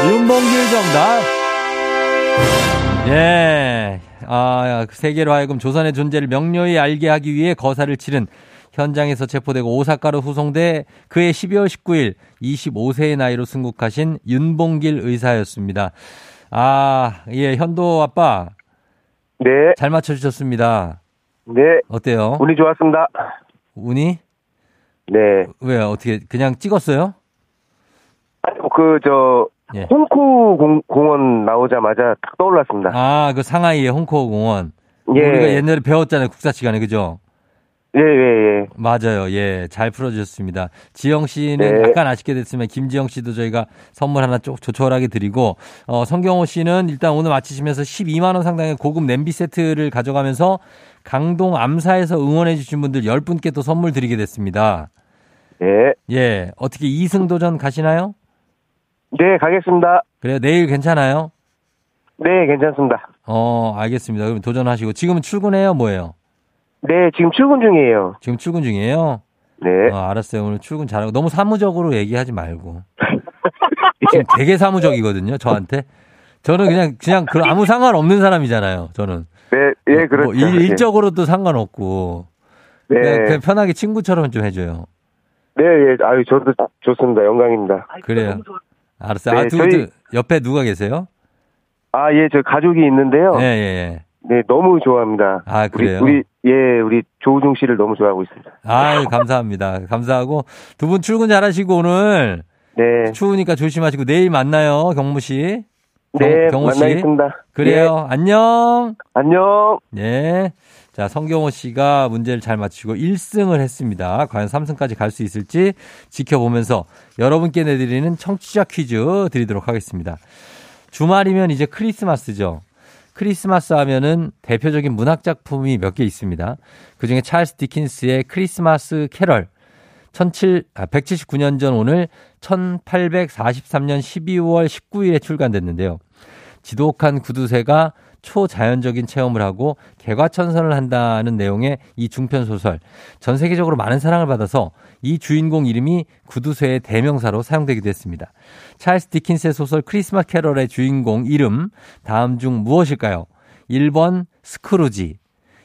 윤봉길 정답. 예. 아, 세계로 하여금 조선의 존재를 명료히 알게 하기 위해 거사를 치른 현장에서 체포되고 오사카로 후송돼 그해 12월 19일 25세의 나이로 승국하신 윤봉길 의사였습니다. 아, 예, 현도 아빠. 네. 잘 맞춰주셨습니다. 네. 어때요? 운이 좋았습니다. 운이? 네. 왜요? 어떻게, 그냥 찍었어요? 아니, 뭐 그, 저, 예. 홍코 공, 원 나오자마자 딱 떠올랐습니다. 아, 그 상하이의 홍코 공원. 예. 우리가 옛날에 배웠잖아요. 국사 시간에, 그죠? 예, 예, 예. 맞아요. 예. 잘 풀어주셨습니다. 지영 씨는 네. 약간 아쉽게 됐으면 김지영 씨도 저희가 선물 하나 쪽 조촐하게 드리고, 어, 성경호 씨는 일단 오늘 마치시면서 12만원 상당의 고급 냄비 세트를 가져가면서 강동 암사에서 응원해주신 분들 10분께 또 선물 드리게 됐습니다. 예. 예. 어떻게 2승 도전 가시나요? 네, 가겠습니다. 그래요. 내일 괜찮아요? 네, 괜찮습니다. 어, 알겠습니다. 그럼 도전하시고. 지금은 출근해요? 뭐예요? 네, 지금 출근 중이에요. 지금 출근 중이에요? 네. 어, 알았어요. 오늘 출근 잘하고. 너무 사무적으로 얘기하지 말고. 지금 되게 사무적이거든요, 저한테. 저는 그냥, 그냥 그 아무 상관없는 사람이잖아요, 저는. 네, 예, 뭐, 그렇죠. 뭐 일, 일적으로도 상관없고. 네. 그냥, 그냥 편하게 친구처럼 좀 해줘요. 네, 예. 아유, 저도 좋습니다. 영광입니다. 그래요. 알았어요. 네, 아, 두, 저희... 옆에 누가 계세요? 아, 예, 저 가족이 있는데요. 예, 예, 예. 네, 너무 좋아합니다. 아, 그래요? 우리, 우리 예, 우리 조우중 씨를 너무 좋아하고 있습니다. 아, 감사합니다. 감사하고 두 분 출근 잘하시고 오늘 네. 추우니까 조심하시고 내일 만나요, 경무 씨. 경, 네, 경호 씨. 만나겠습니다. 그래요. 네. 안녕. 안녕. 네. 자, 성경호 씨가 문제를 잘 맞추고 1승을 했습니다. 과연 3승까지 갈 수 있을지 지켜보면서 여러분께 내드리는 청취자 퀴즈 드리도록 하겠습니다. 주말이면 이제 크리스마스죠. 크리스마스 하면은 대표적인 문학 작품이 몇 개 있습니다. 그 중에 찰스 디킨스의 크리스마스 캐럴. 17, 아, 179년 전 오늘 1843년 12월 19일에 출간됐는데요. 지독한 구두쇠가 초자연적인 체험을 하고 개과천선을 한다는 내용의 이 중편 소설. 전 세계적으로 많은 사랑을 받아서 이 주인공 이름이 구두쇠의 대명사로 사용되기도 했습니다. 찰스 디킨스의 소설 크리스마스 캐럴의 주인공 이름 다음 중 무엇일까요? 1번 스크루지,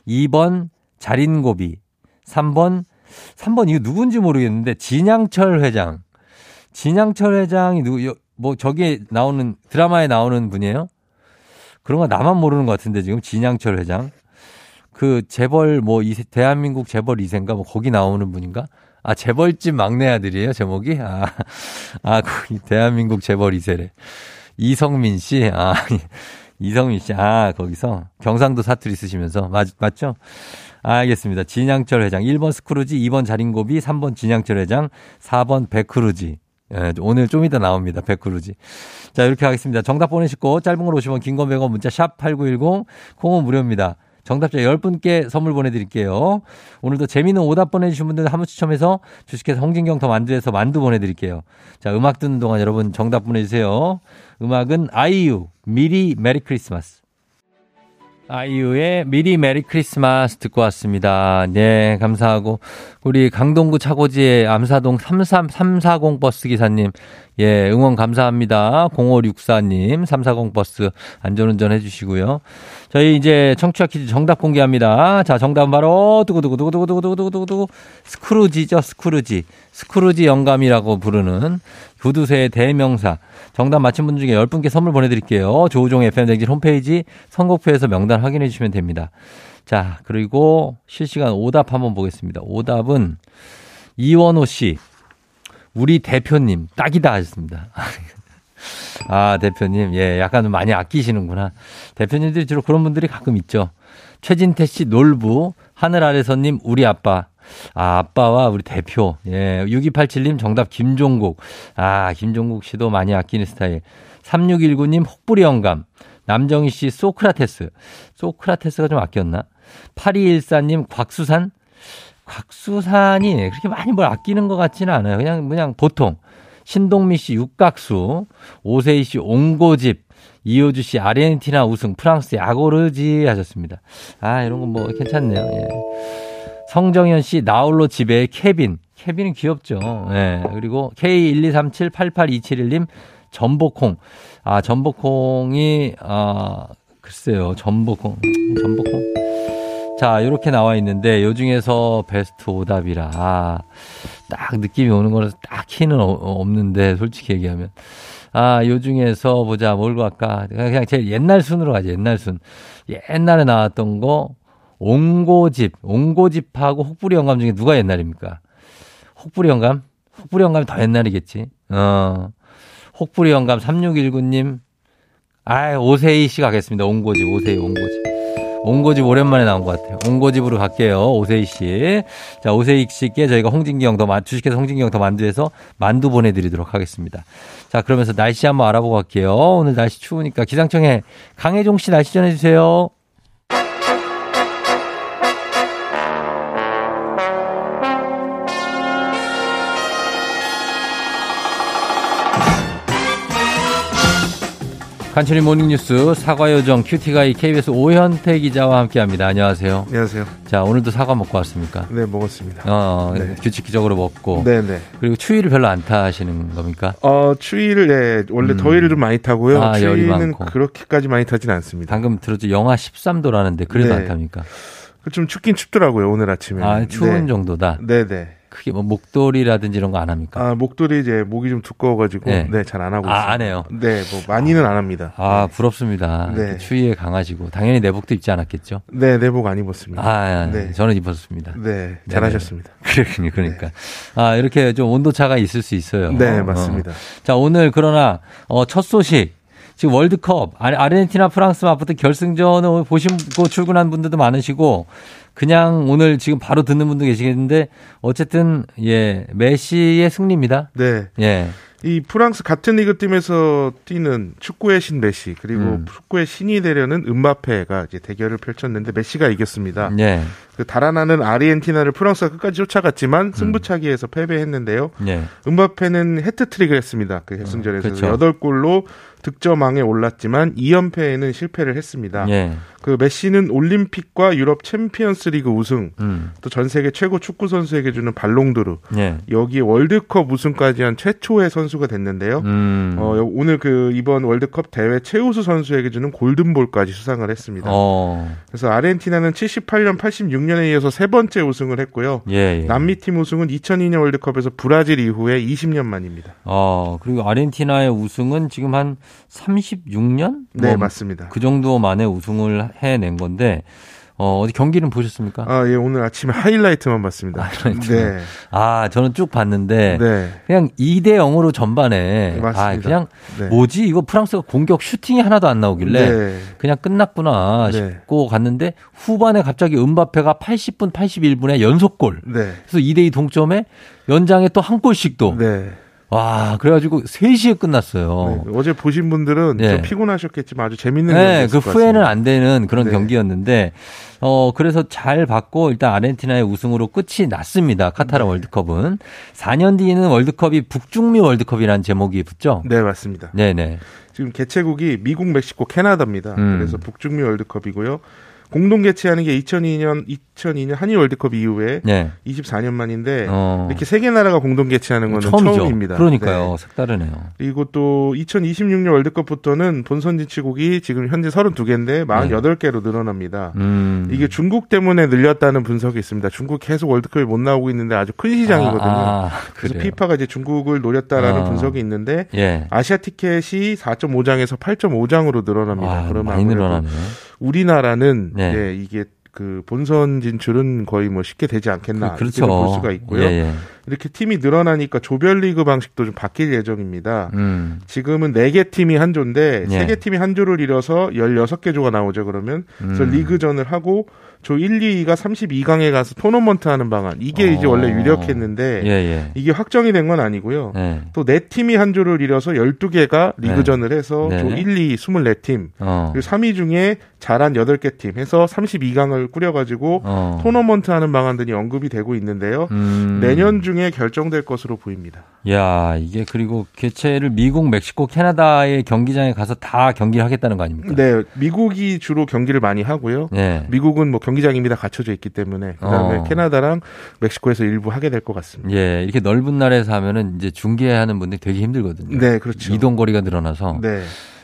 2번 자린고비, 3번 3번 이거 누군지 모르겠는데 진양철 회장. 진양철 회장이 누구 뭐 저기에 나오는 드라마에 나오는 분이에요? 그런 거 나만 모르는 것 같은데 지금 진양철 회장. 그 재벌 뭐 이 대한민국 재벌 2세인가 뭐 거기 나오는 분인가? 아 재벌집 막내 아들이에요 제목이? 아, 아 거기 대한민국 재벌 2세래. 이성민 씨, 아 이성민 씨, 아 거기서 경상도 사투리 쓰시면서 맞 맞죠? 아, 알겠습니다. 진양철 회장 1번 스크루지, 2번 자린고비, 3번 진양철 회장, 4번 백크루지. 예, 오늘 좀 이따 나옵니다. 백크루지. 자, 이렇게 하겠습니다. 정답 보내시고 짧은 걸 오시면 긴건 100원 문자 샵8910 콩은 무료입니다. 정답자 10분께 선물 보내드릴게요. 오늘도 재미있는 오답 보내주신 분들 한 분 추첨해서 주식회사 홍진경 더 만두에서 만두 보내드릴게요. 자, 음악 듣는 동안 여러분 정답 보내주세요. 음악은 아이유, 미리 메리 크리스마스. 아이유의 미리 메리 크리스마스 듣고 왔습니다. 네, 감사하고. 우리 강동구 차고지의 암사동 33340 버스 기사님, 예, 응원 감사합니다. 0564님, 340 버스 안전운전 해주시고요. 저희 이제 청취자 퀴즈 정답 공개합니다. 자, 정답은 바로, 두구두구두구두구두구두구두구, 스크루지죠, 스크루지. 스크루지 영감이라고 부르는 구두쇠의 대명사. 정답 맞힌 분 중에 10분께 선물 보내드릴게요. 조우종 FM댕진 홈페이지 선곡표에서 명단 확인해 주시면 됩니다. 자, 그리고 실시간 오답 한번 보겠습니다. 오답은 이원호 씨. 우리 대표님, 딱이다 하셨습니다. 아, 대표님. 예, 약간 좀 많이 아끼시는구나. 대표님들이 주로 그런 분들이 가끔 있죠. 최진태 씨, 놀부. 하늘 아래서님, 우리 아빠. 아, 아빠와 우리 대표. 예. 6287님 정답 김종국. 아, 김종국 씨도 많이 아끼는 스타일. 3619님 혹부리 영감. 남정희 씨 소크라테스. 소크라테스가 좀 아꼈나? 8214님 곽수산. 곽수산이 그렇게 많이 뭘 아끼는 것 같지는 않아요. 그냥, 그냥 보통. 신동미 씨 육각수. 오세희 씨 옹고집. 이호주 씨 아르헨티나 우승. 프랑스 야고르지 하셨습니다. 아, 이런 건뭐 괜찮네요. 예. 성정현 씨, 나홀로 집에 케빈. 케빈은 귀엽죠. 네. 그리고 K123788271님, 전복콩. 아, 전복콩이, 아, 글쎄요. 전복콩. 전복콩. 자, 이렇게 나와 있는데, 요 중에서 베스트 오답이라. 아, 딱 느낌이 오는 거는 딱히는 없는데, 솔직히 얘기하면. 아, 요 중에서 보자, 뭘 갈까? 그냥 제일 옛날 순으로 가자, 옛날 순. 옛날에 나왔던 거, 옹고집, 옹고집하고 혹부리 영감 중에 누가 옛날입니까? 혹부리 영감? 혹부리 영감이 더 옛날이겠지. 어. 혹부리 영감 3619님. 아, 오세희 씨 가겠습니다. 옹고집, 오세희, 옹고집. 옹고집 오랜만에 나온 것 같아요. 옹고집으로 갈게요. 오세희 씨. 자, 오세희 씨께 저희가 홍진경 더, 주식회사 홍진경 더 만두에서 만두 보내드리도록 하겠습니다. 자, 그러면서 날씨 한번 알아보고 갈게요. 오늘 날씨 추우니까 기상청에 강혜종 씨 날씨 전해주세요. 간추린 모닝뉴스 사과요정 큐티가이 KBS 오현태 기자와 함께합니다. 안녕하세요. 안녕하세요. 자 오늘도 사과 먹고 왔습니까? 네 먹었습니다. 어 네. 규칙적으로 먹고. 네네. 네. 그리고 추위를 별로 안 타시는 겁니까? 어 추위를 네 원래 음. 더위를 좀 많이 타고요. 아, 추위는 그렇게까지 많이 타진 않습니다. 방금 들었죠 영하 13도라는데 그래도 네. 안 탑니까? 좀 춥긴 춥더라고요 오늘 아침에. 아 추운 네. 정도다. 네네. 크게 뭐 목도리라든지 이런 거 안 합니까? 아 목도리 이제 목이 좀 두꺼워가지고 네, 네잘 안 하고 아, 있어요. 안 해요. 네, 뭐 많이는 안 합니다. 아 부럽습니다. 네. 추위에 강하시고 당연히 내복도 입지 않았겠죠? 네, 내복 안 입었습니다. 아, 네. 저는 입었습니다. 네, 잘하셨습니다. 그렇군요, 그러니까 네. 아 이렇게 좀 온도 차가 있을 수 있어요. 네, 맞습니다. 어. 자 오늘 그러나 어, 첫 소식 지금 월드컵 아르헨티나 프랑스 맞붙은 결승전을 보시고 출근한 분들도 많으시고 그냥 오늘 지금 바로 듣는 분도 계시겠는데 어쨌든 예 메시의 승리입니다. 네. 예. 이 프랑스 같은 리그 팀에서 뛰는 축구의 신 메시 그리고 음. 축구의 신이 되려는 음바페가 이제 대결을 펼쳤는데 메시가 이겼습니다. 네. 그 달아나는 아르헨티나를 프랑스가 끝까지 쫓아갔지만 승부차기에서 음. 패배했는데요. 네. 음바페는 헤트트릭을 했습니다. 그 결승전에서 음, 그렇죠. 8골로 득점왕에 올랐지만 2연패에는 실패를 했습니다. 예. 그 메시는 올림픽과 유럽 챔피언스리그 우승, 음. 또전 세계 최고 축구 선수에게 주는 발롱도르, 예. 여기에 월드컵 우승까지 한 최초의 선수가 됐는데요. 음. 어, 오늘 그 이번 월드컵 대회 최우수 선수에게 주는 골든볼까지 수상을 했습니다. 어. 그래서 아르헨티나는 78년, 86년 에 이어서 세 번째 우승을 했고요. 예, 예. 남미 팀 우승은 2002년 월드컵에서 브라질 이후에 20년 만입니다. 어, 그리고 아르헨티나의 우승은 지금 한 36년? 네, 뭐 맞습니다. 그 정도 만에 우승을 해낸 건데, 어, 어디 경기는 보셨습니까? 아, 예, 오늘 아침에 하이라이트만 봤습니다. 하이라이트. 네. 아, 저는 쭉 봤는데, 네. 그냥 2대 0으로 전반에, 네, 맞습니다. 아, 그냥, 네. 뭐지? 이거 프랑스가 공격 슈팅이 하나도 안 나오길래, 네. 그냥 끝났구나 싶고 갔는데, 후반에 갑자기 은바페가 80분, 81분에 연속골. 네. 그래서 2대 2 동점에 연장에 또 한 골씩 또. 네. 와, 그래가지고 3시에 끝났어요. 네, 어제 보신 분들은 네. 좀 피곤하셨겠지만 아주 재밌는 네, 그 후회는 안 되는 그런 네. 경기였는데, 어, 그래서 잘 받고 일단 아르헨티나의 우승으로 끝이 났습니다. 카타르 네. 월드컵은. 4년 뒤에는 월드컵이 북중미 월드컵이라는 제목이 붙죠? 네, 맞습니다. 네네. 지금 개최국이 미국, 멕시코, 캐나다입니다. 음. 그래서 북중미 월드컵이고요. 공동 개최하는 게 2002년 2002년 한일 월드컵 이후에 네. 24년 만인데 어. 이렇게 세 개 나라가 공동 개최하는 처음이죠. 처음입니다. 그러니까요. 네. 색다르네요. 그리고 또 2026년 월드컵부터는 본선 진출국이 지금 현재 32개인데 48개로 늘어납니다. 음. 이게 중국 때문에 늘렸다는 분석이 있습니다. 중국 계속 월드컵에 못 나오고 있는데 아주 큰 시장이거든요. 아, 아, 그래서. 피파가 이제 중국을 노렸다라는 어. 분석이 있는데 예. 아시아 티켓이 4.5장에서 8.5장으로 늘어납니다. 아, 그러면 많이 늘어나네. 우리나라는 네. 네, 이게 그 본선 진출은 거의 뭐 쉽게 되지 않겠나 그, 그렇죠. 볼 수가 있고요. 예, 예. 이렇게 팀이 늘어나니까 조별리그 방식도 좀 바뀔 예정입니다. 음. 지금은 4개 팀이 한 조인데 예. 3개 팀이 한 조를 이뤄서 16개 조가 나오죠, 그러면. 그래서 음. 리그전을 하고 조 1, 2위가 32강에 가서 토너먼트 하는 방안. 이게 이제 어. 원래 유력했는데 예, 예. 이게 확정이 된 건 아니고요. 네. 또네 팀이 한 조를 이뤄서 12개가 리그전을 해서 네. 조 1, 2, 24팀. 어. 그리고 3위 중에 잘한 8개 팀 해서 32강을 꾸려 가지고 어. 토너먼트 하는 방안 들이 언급이 되고 있는데요. 음. 내년 중에 중에 결정될 것으로 보입니다. 야, 이게 그리고 개최를 미국, 멕시코, 캐나다의 경기장에 가서 다 경기를 하겠다는 거 아닙니까? 네, 미국이 주로 경기를 많이 하고요. 네. 미국은 뭐 경기장이 이미 다 갖춰져 있기 때문에 그다음에 어. 캐나다랑 멕시코에서 일부 하게 될 것 같습니다. 예, 이렇게 넓은 나라에서 하면은 이제 중계하는 분들이 되게 힘들거든요. 네, 그렇죠. 이동 거리가 늘어나서. 네.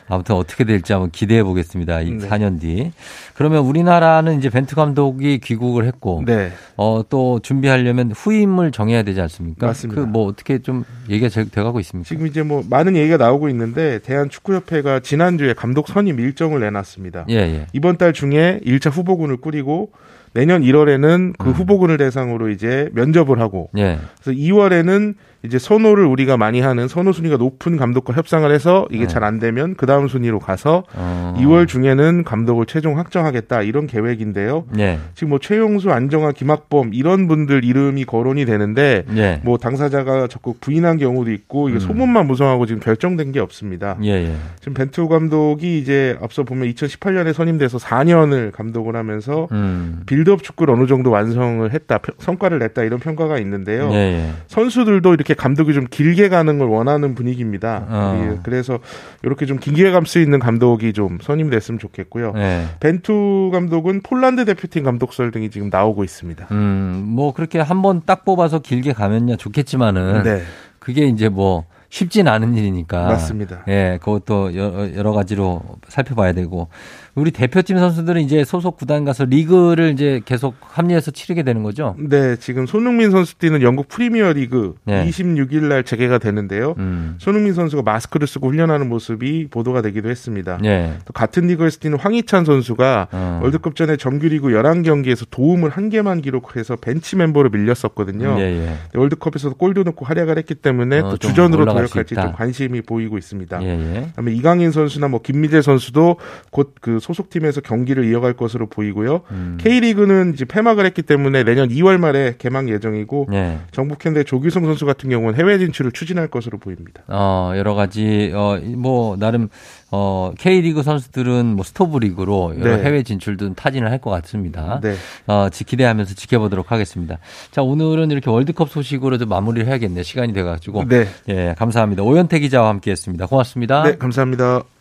아무튼 어떻게 될지 한번 기대해 보겠습니다. 이 네. 4년 뒤. 그러면 우리나라는 이제 벤투 감독이 귀국을 했고, 네. 어, 또 준비하려면 후임을 정해야 되지 않습니까? 맞습니다. 그 뭐 어떻게 좀 얘기가 돼가고 있습니까? 지금 이제 뭐 많은 얘기가 나오고 있는데 대한축구협회가 지난주에 감독 선임 일정을 내놨습니다. 예, 예. 이번 달 중에 1차 후보군을 꾸리고 내년 1월에는 그 음. 후보군을 대상으로 이제 면접을 하고 예. 그래서 2월에는 이제 선호를 우리가 많이 하는 선호 순위가 높은 감독과 협상을 해서 이게 네. 잘안 되면 그 다음 순위로 가서 어. 2월 중에는 감독을 최종 확정하겠다 이런 계획인데요. 네. 지금 뭐 최용수, 안정화, 김학범 이런 분들 이름이 거론이 되는데 네. 뭐 당사자가 적극 부인한 경우도 있고 이게 음. 소문만 무성하고 지금 결정된 게 없습니다. 예, 예. 지금 벤투 감독이 이제 앞서 보면 2018년에 선임돼서 4년을 감독을 하면서 음. 빌드업 축구를 어느 정도 완성을 했다, 성과를 냈다 이런 평가가 있는데요. 예, 예. 선수들도 이렇게 감독이 좀 길게 가는 걸 원하는 분위기입니다. 어. 예, 그래서 이렇게 좀 길게 감수 있는 감독이 좀 선임됐으면 좋겠고요. 네. 벤투 감독은 폴란드 대표팀 감독설 등이 지금 나오고 있습니다. 음, 뭐 그렇게 한 번 딱 뽑아서 길게 가면야 좋겠지만은 네. 그게 이제 뭐 쉽진 않은 일이니까. 맞습니다. 예, 그것도 여러 가지로 살펴봐야 되고. 우리 대표팀 선수들은 이제 소속 구단 가서 리그를 이제 계속 합류해서 치르게 되는 거죠? 네, 지금 손흥민 선수 뛰는 영국 프리미어 리그 네. 26일 날 재개가 되는데요. 음. 손흥민 선수가 마스크를 쓰고 훈련하는 모습이 보도가 되기도 했습니다. 네. 또 같은 리그에서 뛰는 황희찬 선수가 어. 월드컵 전에 정규리그 11경기에서 도움을 한 개만 기록해서 벤치 멤버로 밀렸었거든요. 예, 예. 월드컵에서도 골도 넣고 활약을 했기 때문에 어, 또 주전으로 도약할지 좀 관심이 보이고 있습니다. 예, 예. 그다음에 이강인 선수나 뭐 김미재 선수도 곧 그 소속팀에서 경기를 이어갈 것으로 보이고요. 음. K리그는 이제 폐막을 했기 때문에 내년 2월 말에 개막 예정이고 네. 전북현대 조규성 선수 같은 경우는 해외 진출을 추진할 것으로 보입니다. 어, 여러 가지 어, 뭐 나름 어, K리그 선수들은 뭐 스토브 리그로 여러 네. 해외 진출도 타진을 할 것 같습니다. 네. 어, 기대하면서 지켜보도록 하겠습니다. 자, 오늘은 이렇게 월드컵 소식으로 좀 마무리를 해야겠네요. 시간이 돼 가지고. 네. 예, 감사합니다. 오현태 기자와 함께 했습니다. 고맙습니다. 네, 감사합니다.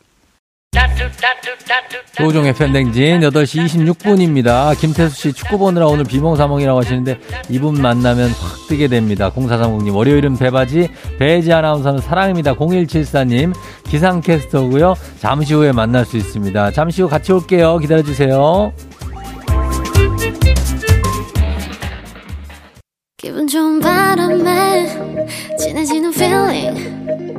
조종의 팬댕진 8시 26분입니다. 김태수 씨 축구 보느라 오늘 비몽사몽이라고 하시는데 이분 만나면 확 뜨게 됩니다. 0430님 월요일은 배바지 배지 아나운서는 사랑입니다. 0174님 기상캐스터고요. 잠시 후에 만날 수 있습니다. 잠시 후 같이 올게요. 기다려주세요. 기분 좋은 바람에 진해지는 feeling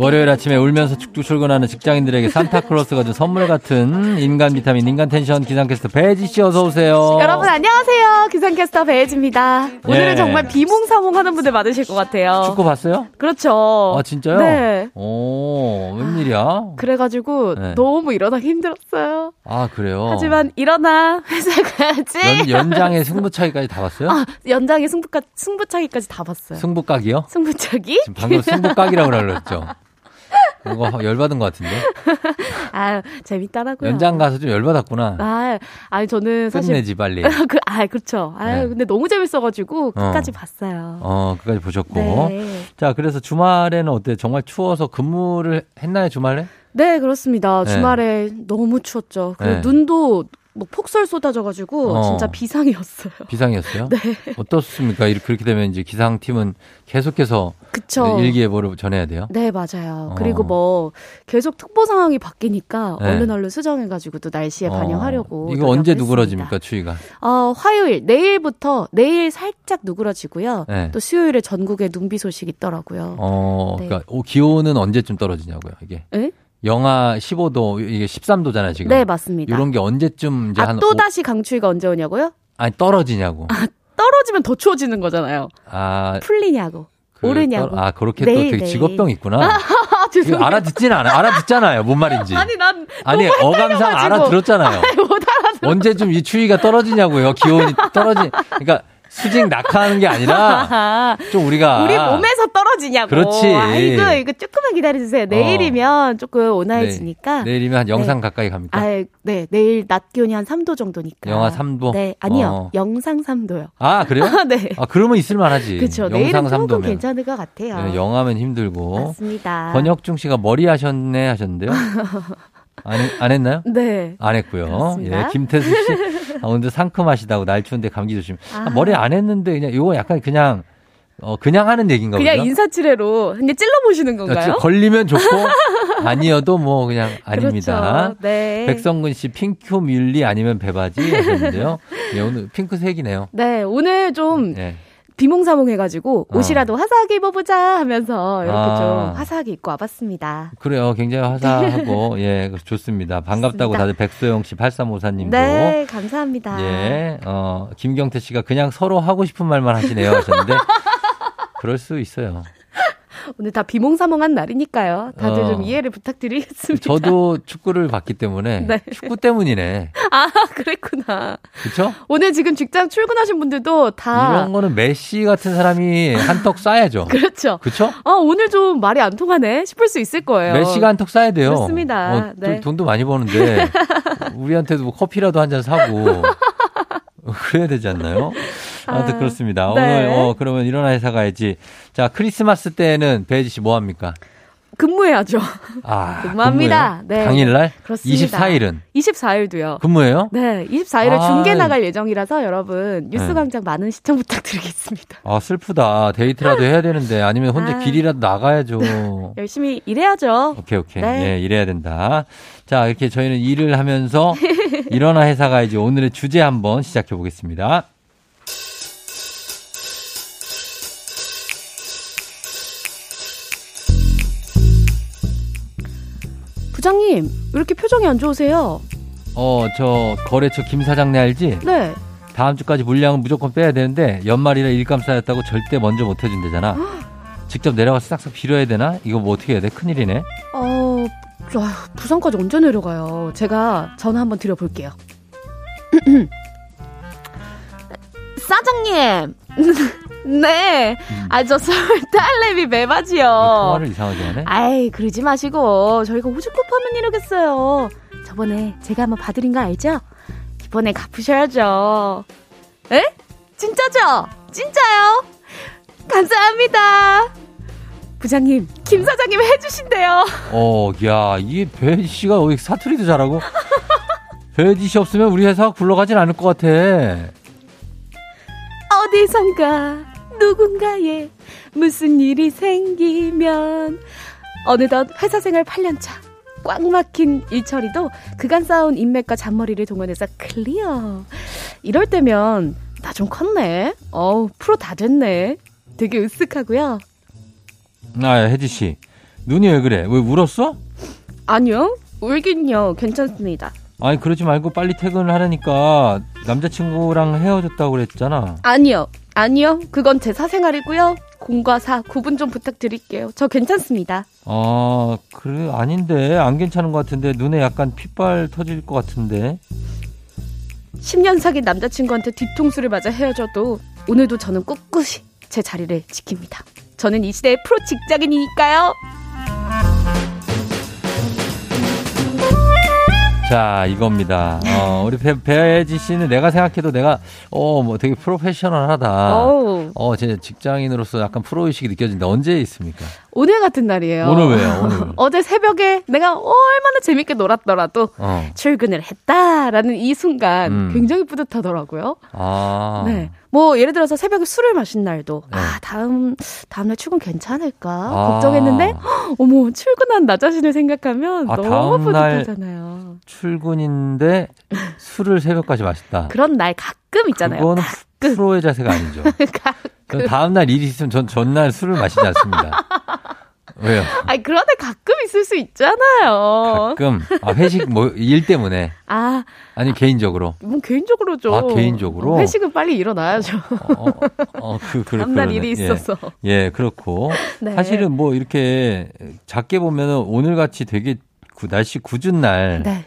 월요일 아침에 울면서 축축 출근하는 직장인들에게 산타클로스가 준 선물 같은 인간 비타민, 인간 텐션 기상캐스터 배지 씨 어서 오세요. 여러분 안녕하세요. 기상캐스터 배지입니다. 오늘은 예. 정말 비몽사몽 하는 분들 많으실 것 같아요. 축구 봤어요? 그렇죠. 아 진짜요? 네. 오 웬일이야? 그래가지고 네. 너무 일어나기 힘들었어요. 아 그래요? 하지만 일어나 회사 가야지. 연, 장의 승부차기까지 다 봤어요? 아 연장의 승부까 승부차기까지 다 봤어요. 승부각이요? 승부차기? 방금 승부각이라고 그랬죠. 이거 열받은 것 같은데. 아 재밌다라고요. 연장 가서 좀 열받았구나. 아, 아니 저는 사실 끝내지 빨리. 그, 아, 그렇죠. 아, 네. 근데 너무 재밌어가지고 끝까지 어. 봤어요. 어, 끝까지 보셨고. 네. 자, 그래서 주말에는 어때? 정말 추워서 근무를 했나요 주말에? 네, 그렇습니다. 네. 주말에 너무 추웠죠. 그리고 네. 눈도 뭐 폭설 쏟아져가지고 어. 진짜 비상이었어요. 비상이었어요? 네. 어떻습니까? 이렇게 그렇게 되면 이제 기상팀은 계속해서 그쵸. 일기예보를 전해야 돼요. 네 맞아요. 어. 그리고 뭐 계속 특보 상황이 바뀌니까 네. 얼른 얼른 수정해가지고 또 날씨에 어. 반영하려고. 이거 언제 누그러집니까 추위가? 어 화요일 내일부터 내일 살짝 누그러지고요. 네. 또 수요일에 전국에 눈비 소식 있더라고요. 어 네. 그러니까 기온은 언제쯤 떨어지냐고요 이게? 네? 영하 15도 이게 13도잖아요 지금. 네 맞습니다. 이런 게 언제쯤 이제 아, 또 다시 강추위가 언제 오냐고요? 아니 떨어지냐고. 아 떨어지면 더 추워지는 거잖아요. 아 풀리냐고. 그, 오르냐고. 아 그렇게 네, 또 되게 네. 직업병 있구나. 아, 알아듣지는 않아. 알아듣잖아요. 뭔 말인지. 아니 난 아니 어감상 알아들었잖아요. 아니, 못 알아들었. 언제쯤 이 추위가 떨어지냐고요. 기온이 떨어지. 그러니까 수직 낙하하는 게 아니라 좀 우리가 우리 몸에서 떨어지냐고. 그렇지. 아이고 이거 조금만 기다려주세요. 내일이면 어. 조금 온화해지니까. 네. 내일이면 한 영상 네. 가까이 갑니까? 아, 네. 내일 낮 기온이 한 3도 정도니까. 영하 3도? 네. 아니요. 어. 영상 3도요. 아 그래요? 네. 아 그러면 있을만하지. 그렇죠. 영상 3도면 괜찮을 것 같아요. 네, 영하면 힘들고. 맞습니다. 권혁중 씨가 머리 하셨네 하셨는데요. 안, 했, 안 했나요? 네. 안 했고요. 그렇습니다. 예, 김태수 씨. 아, 오늘 상큼하시다고 날 추운데 감기 조심. 아. 아, 머리 안 했는데 그냥 이거 약간 그냥 어, 그냥 하는 얘기인가 그냥 보죠? 인사치레로 그냥 찔러 보시는 건가요? 걸리면 좋고, 아니어도 뭐 그냥 아닙니다. 그렇죠. 네. 백성근 씨 핑크 뮬리 아니면 배바지 하셨는데요. 네, 오늘 핑크색이네요. 네, 오늘 좀 네. 비몽사몽 해가지고 어. 옷이라도 화사하게 입어보자 하면서 이렇게 아. 좀 화사하게 입고 와봤습니다. 그래요. 굉장히 화사하고 예 좋습니다. 반갑다고 좋습니다. 다들 백소영 씨, 8354님도 네 감사합니다. 예, 어 김경태 씨가 그냥 서로 하고 싶은 말만 하시네요 하셨는데 그럴 수 있어요. 오늘 다 비몽사몽한 날이니까요. 다들 어. 좀 이해를 부탁드리겠습니다. 저도 축구를 봤기 때문에 네. 축구 때문이네. 아 그랬구나. 그렇죠? 오늘 지금 직장 출근하신 분들도 다 이런 거는 메시 같은 사람이 한턱 쏴야죠. 그렇죠. 그렇죠? 아 오늘 좀 말이 안 통하네 싶을 수 있을 거예요. 메시가 한턱 쏴야 돼요. 그렇습니다. 어, 네. 돈도 많이 버는데 우리한테도 뭐 커피라도 한 잔 사고. 그래야 되지 않나요? 아무튼 그렇습니다. 네. 오늘 어 그러면 일어나 회사 가야지. 자 크리스마스 때는 배지 씨 뭐 합니까? 근무해야죠. 아, 근무합니다. 네. 당일날? 그렇습니다. 24일은? 24일도요. 근무해요? 네, 24일에 아, 중계 나갈 예정이라서 여러분 뉴스광장 네. 많은 시청 부탁드리겠습니다. 아 슬프다. 데이트라도 해야 되는데 아니면 혼자 아, 길이라도 나가야죠. 열심히 일해야죠. 오케이 오케이. 네. 예, 일해야 된다. 자 이렇게 저희는 일을 하면서 일어나 회사 가야지 오늘의 주제 한번 시작해 보겠습니다. 부장님, 왜 이렇게 표정이 안 좋으세요? 어, 저 거래처 김 사장네 알지? 네. 다음 주까지 물량은 무조건 빼야 되는데 연말이라 일감 쌓였다고 절대 먼저 못 해준대잖아. 직접 내려가서 싹싹 빌어야 되나? 이거 뭐 어떻게 해야 돼? 큰일이네. 어, 부산까지 언제 내려가요? 제가 전화 한번 드려볼게요. 사장님, 네. 음. 아, 저 서울 딸내미 매바지요. 통화를 이상하게 하네? 아이, 그러지 마시고. 저희가 호주쿠파면 이러겠어요. 저번에 제가 한번 봐드린 거 알죠? 이번에 갚으셔야죠. 에? 진짜죠? 진짜요? 감사합니다. 부장님, 김 사장님 해주신대요. 어, 야, 이게 배지 씨가 어디 사투리도 잘하고. 배지 씨 없으면 우리 회사 굴러가진 않을 것 같아. 어디선가 누군가에 무슨 일이 생기면 어느덧 회사 생활 8년차 꽉 막힌 일처리도 그간 쌓아온 인맥과 잔머리를 동원해서 클리어. 이럴 때면 나 좀 컸네. 어우 프로 다 됐네. 되게 으쓱하고요. 아 혜지 씨 눈이 왜 그래? 왜 울었어? 아니요 울긴요 괜찮습니다. 아니 그러지 말고 빨리 퇴근을 하라니까 남자친구랑 헤어졌다고 그랬잖아. 아니요. 아니요. 그건 제 사생활이고요. 공과 사 구분 좀 부탁드릴게요. 저 괜찮습니다. 아, 그래 아닌데 안 괜찮은 것 같은데 눈에 약간 핏발 터질 것 같은데. 10년 사귄 남자친구한테 뒤통수를 맞아 헤어져도 오늘도 저는 꿋꿋이 제 자리를 지킵니다. 저는 이 시대의 프로 직장인이니까요. 자, 이겁니다. 어, 우리 배, 배지 씨는 내가 생각해도 내가, 어, 뭐 되게 프로페셔널하다. 어, 제 직장인으로서 약간 프로의식이 느껴진다. 언제 있습니까? 오늘 같은 날이에요. 오늘 왜요? 오늘. 어제 새벽에 내가 얼마나 재밌게 놀았더라도 어. 출근을 했다라는 이 순간 음. 굉장히 뿌듯하더라고요. 아. 네. 뭐 예를 들어서 새벽에 술을 마신 날도 네. 아 다음 다음날 출근 괜찮을까 아. 걱정했는데 어머 출근한 나 자신을 생각하면 아, 너무 뿌듯하잖아요. 출근인데 술을 새벽까지 마셨다. 그런 날 가끔 있잖아요. 그거는 가끔. 프로의 자세가 아니죠. 다음 날 일이 있으면 전 전날 술을 마시지 않습니다. 왜요? 아니 그런데 가끔 있을 수 있잖아요. 가끔 아 회식 뭐 일 때문에 아 아니 개인적으로 뭐 개인적으로죠. 아 개인적으로 회식은 빨리 일어나야죠. 어그 어, 그, 그 다음날 일이 예. 있어서 예, 예 그렇고 네. 사실은 뭐 이렇게 작게 보면은 오늘 같이 되게 날씨 굳은 날. 네.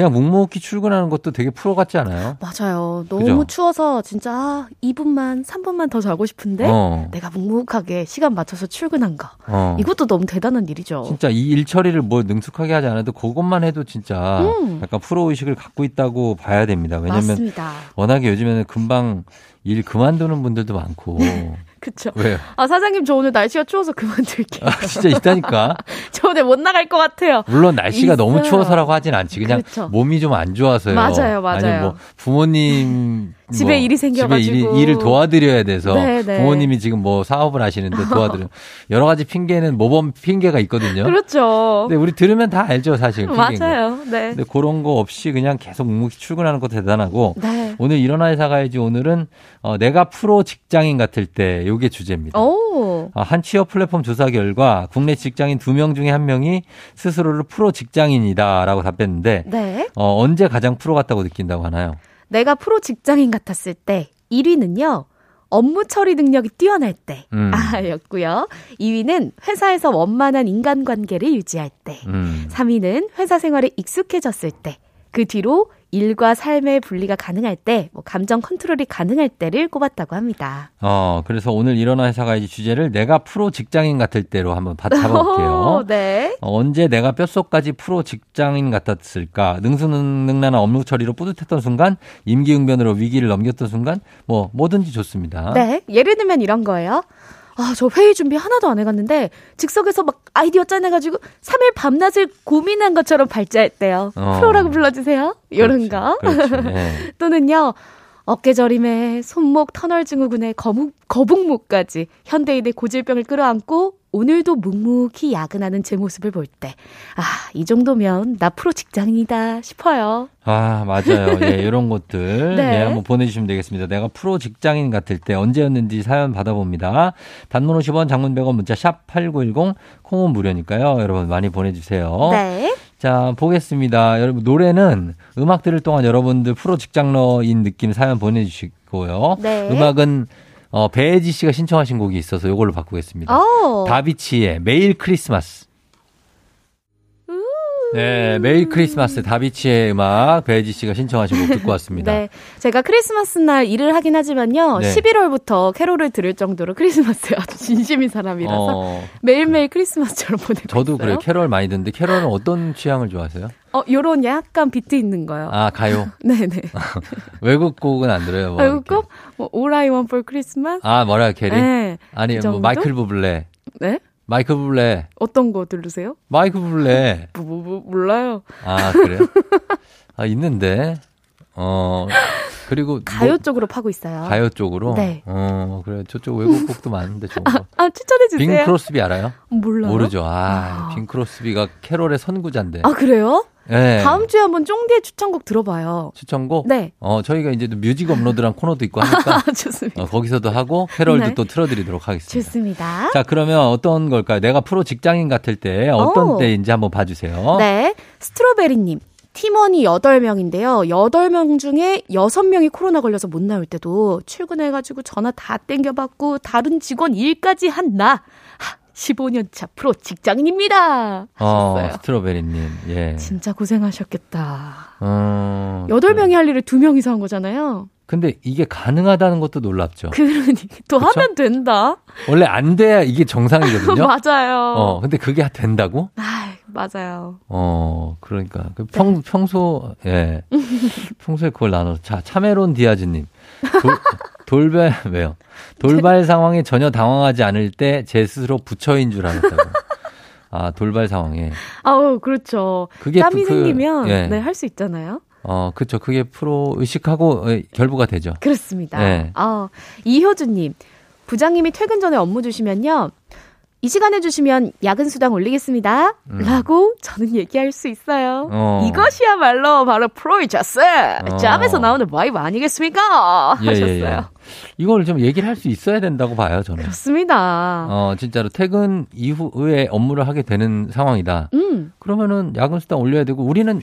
그냥 묵묵히 출근하는 것도 되게 프로 같지 않아요? 맞아요. 너무 그죠? 추워서 진짜 2분만, 3분만 더 자고 싶은데 어. 내가 묵묵하게 시간 맞춰서 출근한 거. 어. 이것도 너무 대단한 일이죠. 진짜 이 일 처리를 뭐 능숙하게 하지 않아도 그것만 해도 진짜 음. 약간 프로 의식을 갖고 있다고 봐야 됩니다. 왜냐면 맞습니다. 워낙에 요즘에는 금방 일 그만두는 분들도 많고 그쵸. 왜요? 아, 사장님, 저 오늘 날씨가 추워서 그만둘게요. 아, 진짜 있다니까? 저 오늘 못 나갈 것 같아요. 물론 날씨가 있어요. 너무 추워서라고 하진 않지. 그냥 그쵸. 몸이 좀 안 좋아서요. 맞아요, 맞아요. 아니, 뭐, 부모님. 집에 뭐 일이 생겨가지고. 집에 일이, 일을 도와드려야 돼서. 네네. 네. 부모님이 지금 뭐 사업을 하시는데 도와드려. 여러 가지 핑계는 모범 핑계가 있거든요. 그렇죠. 근데 우리 들으면 다 알죠, 사실. 맞아요. 네. 근데 그런 거 없이 그냥 계속 묵묵히 출근하는 거 대단하고. 네. 오늘 일어나 회사 가야지 오늘은 어, 내가 프로 직장인 같을 때 요게 주제입니다. 오. 어, 한 취업 플랫폼 조사 결과 국내 직장인 두 명 중에 한 명이 스스로를 프로 직장인이다라고 답했는데 네. 어, 언제 가장 프로 같다고 느낀다고 하나요? 내가 프로 직장인 같았을 때 1위는요. 업무 처리 능력이 뛰어날 때. 음. 아, 였고요. 2위는 회사에서 원만한 인간관계를 유지할 때. 음. 3위는 회사 생활에 익숙해졌을 때. 그 뒤로 일과 삶의 분리가 가능할 때, 뭐 감정 컨트롤이 가능할 때를 꼽았다고 합니다. 어, 그래서 오늘 일어나 회사 가야지 주제를 내가 프로 직장인 같을 때로 한번 잡아볼게요. 네. 어, 언제 내가 뼛속까지 프로 직장인 같았을까? 능수능란한 업무 처리로 뿌듯했던 순간, 임기응변으로 위기를 넘겼던 순간, 뭐 뭐든지 좋습니다. 네. 예를 들면 이런 거예요. 아, 저 회의 준비 하나도 안 해갔는데, 즉석에서 막 아이디어 짜내가지고 3일 밤낮을 고민한 것처럼 발제했대요. 어. 프로라고 불러주세요. 이런 거. 네. 또는요, 어깨저림에 손목 터널 증후군에 거북, 거북목까지 현대인의 고질병을 끌어안고 오늘도 묵묵히 야근하는 제 모습을 볼 때, 아, 이 정도면 나 프로 직장인이다 싶어요. 아, 맞아요. 예, 이런 것들. 네. 예, 한번 보내주시면 되겠습니다. 내가 프로 직장인 같을 때 언제였는지 사연 받아봅니다. 단문 50원, 장문 100원, 문자 샵 8910, 콩은 무료니까요. 여러분 많이 보내주세요. 네. 자, 보겠습니다. 여러분, 노래는 음악 들을 동안 여러분들 프로 직장러인 느낌 사연 보내주시고요. 네. 음악은 어, 배혜지 씨가 신청하신 곡이 있어서 이걸로 바꾸겠습니다. 오. 다비치의 매일 크리스마스. 네, 매일 크리스마스 다비치의 음악 배혜지 씨가 신청하신 곡 듣고 왔습니다. 네, 제가 크리스마스 날 일을 하긴 하지만요. 네. 11월부터 캐롤을 들을 정도로 크리스마스에 아주 진심인 사람이라서 어... 매일매일 크리스마스처럼 보내고 저도 있어요. 그래요. 캐롤 많이 듣는데 캐롤은 어떤 취향을 좋아하세요? 어, 요런 약간 비트 있는 거요. 아, 가요? 네네. 외국 곡은 안 들어요? 뭐 외국 곡? 뭐, All I Want for Christmas? 아, 머라이어 캐리? 네. 아니, 그 뭐, 마이클 부블레. 네? 마이크 부블레. 어떤 거 들으세요? 마이크 부블레. 뭐, 뭐, 뭐, 몰라요. 아, 그래요? 아, 있는데. 어, 그리고. 뭐 가요 뭐, 쪽으로 파고 있어요. 가요 쪽으로? 네. 어, 그래. 저쪽 외국 곡도 많은데 좋은 거. 아, 아 추천해주세요. 빙 크로스비 알아요? 몰라요. 모르죠. 아, 아. 빙 크로스비가 캐롤의 선구자인데. 아, 그래요? 네. 다음 주에 한번 쫑디의 추천곡 들어봐요. 추천곡? 네. 어, 저희가 이제 뮤직 업로드란 코너도 있고 하니까. 아, 좋습니다. 어, 거기서도 하고, 캐럴도 네. 또 틀어드리도록 하겠습니다. 좋습니다. 자, 그러면 어떤 걸까요? 내가 프로 직장인 같을 때 어떤 오. 때인지 한번 봐주세요. 네. 스트로베리님. 팀원이 8명인데요. 8명 중에 6명이 코로나 걸려서 못 나올 때도 출근해가지고 전화 다 땡겨받고 다른 직원 일까지 한 나. 15년 차 프로 직장인입니다. 하셨어요. 어, 스트로베리님, 예. 진짜 고생하셨겠다. 어, 8명이 할 일을 2명이서 한 거잖아요. 근데 이게 가능하다는 것도 놀랍죠. 그러니 또 그쵸? 하면 된다. 원래 안 돼야 이게 정상이거든요. 맞아요. 어, 근데 그게 된다고? 아, 맞아요. 어, 그러니까. 그 평, 네. 평소, 예. 평소에 그걸 나눠. 자, 차메론 디아즈님. 돌, 돌발, 왜요? 돌발 상황에 전혀 당황하지 않을 때 제 스스로 부처인 줄 알았다고. 아, 돌발 상황에. 아우, 그렇죠. 그게 땀이 그, 생기면, 예. 네, 할 수 있잖아요. 어, 그렇죠. 그게 프로 의식하고 결부가 되죠. 그렇습니다. 네. 어, 이효주님, 부장님이 퇴근 전에 업무 주시면요. 이 시간에 주시면 야근 수당 올리겠습니다. 음. 라고 저는 얘기할 수 있어요. 어. 이것이야말로 바로 프로의 자세. 어. 짬에서 나오는 와이브 아니겠습니까? 예, 하셨어요. 예, 예. 이걸 좀 얘기를 할 수 있어야 된다고 봐요, 저는. 그렇습니다. 어, 진짜로 퇴근 이후에 업무를 하게 되는 상황이다. 음. 그러면은 야근 수당 올려야 되고 우리는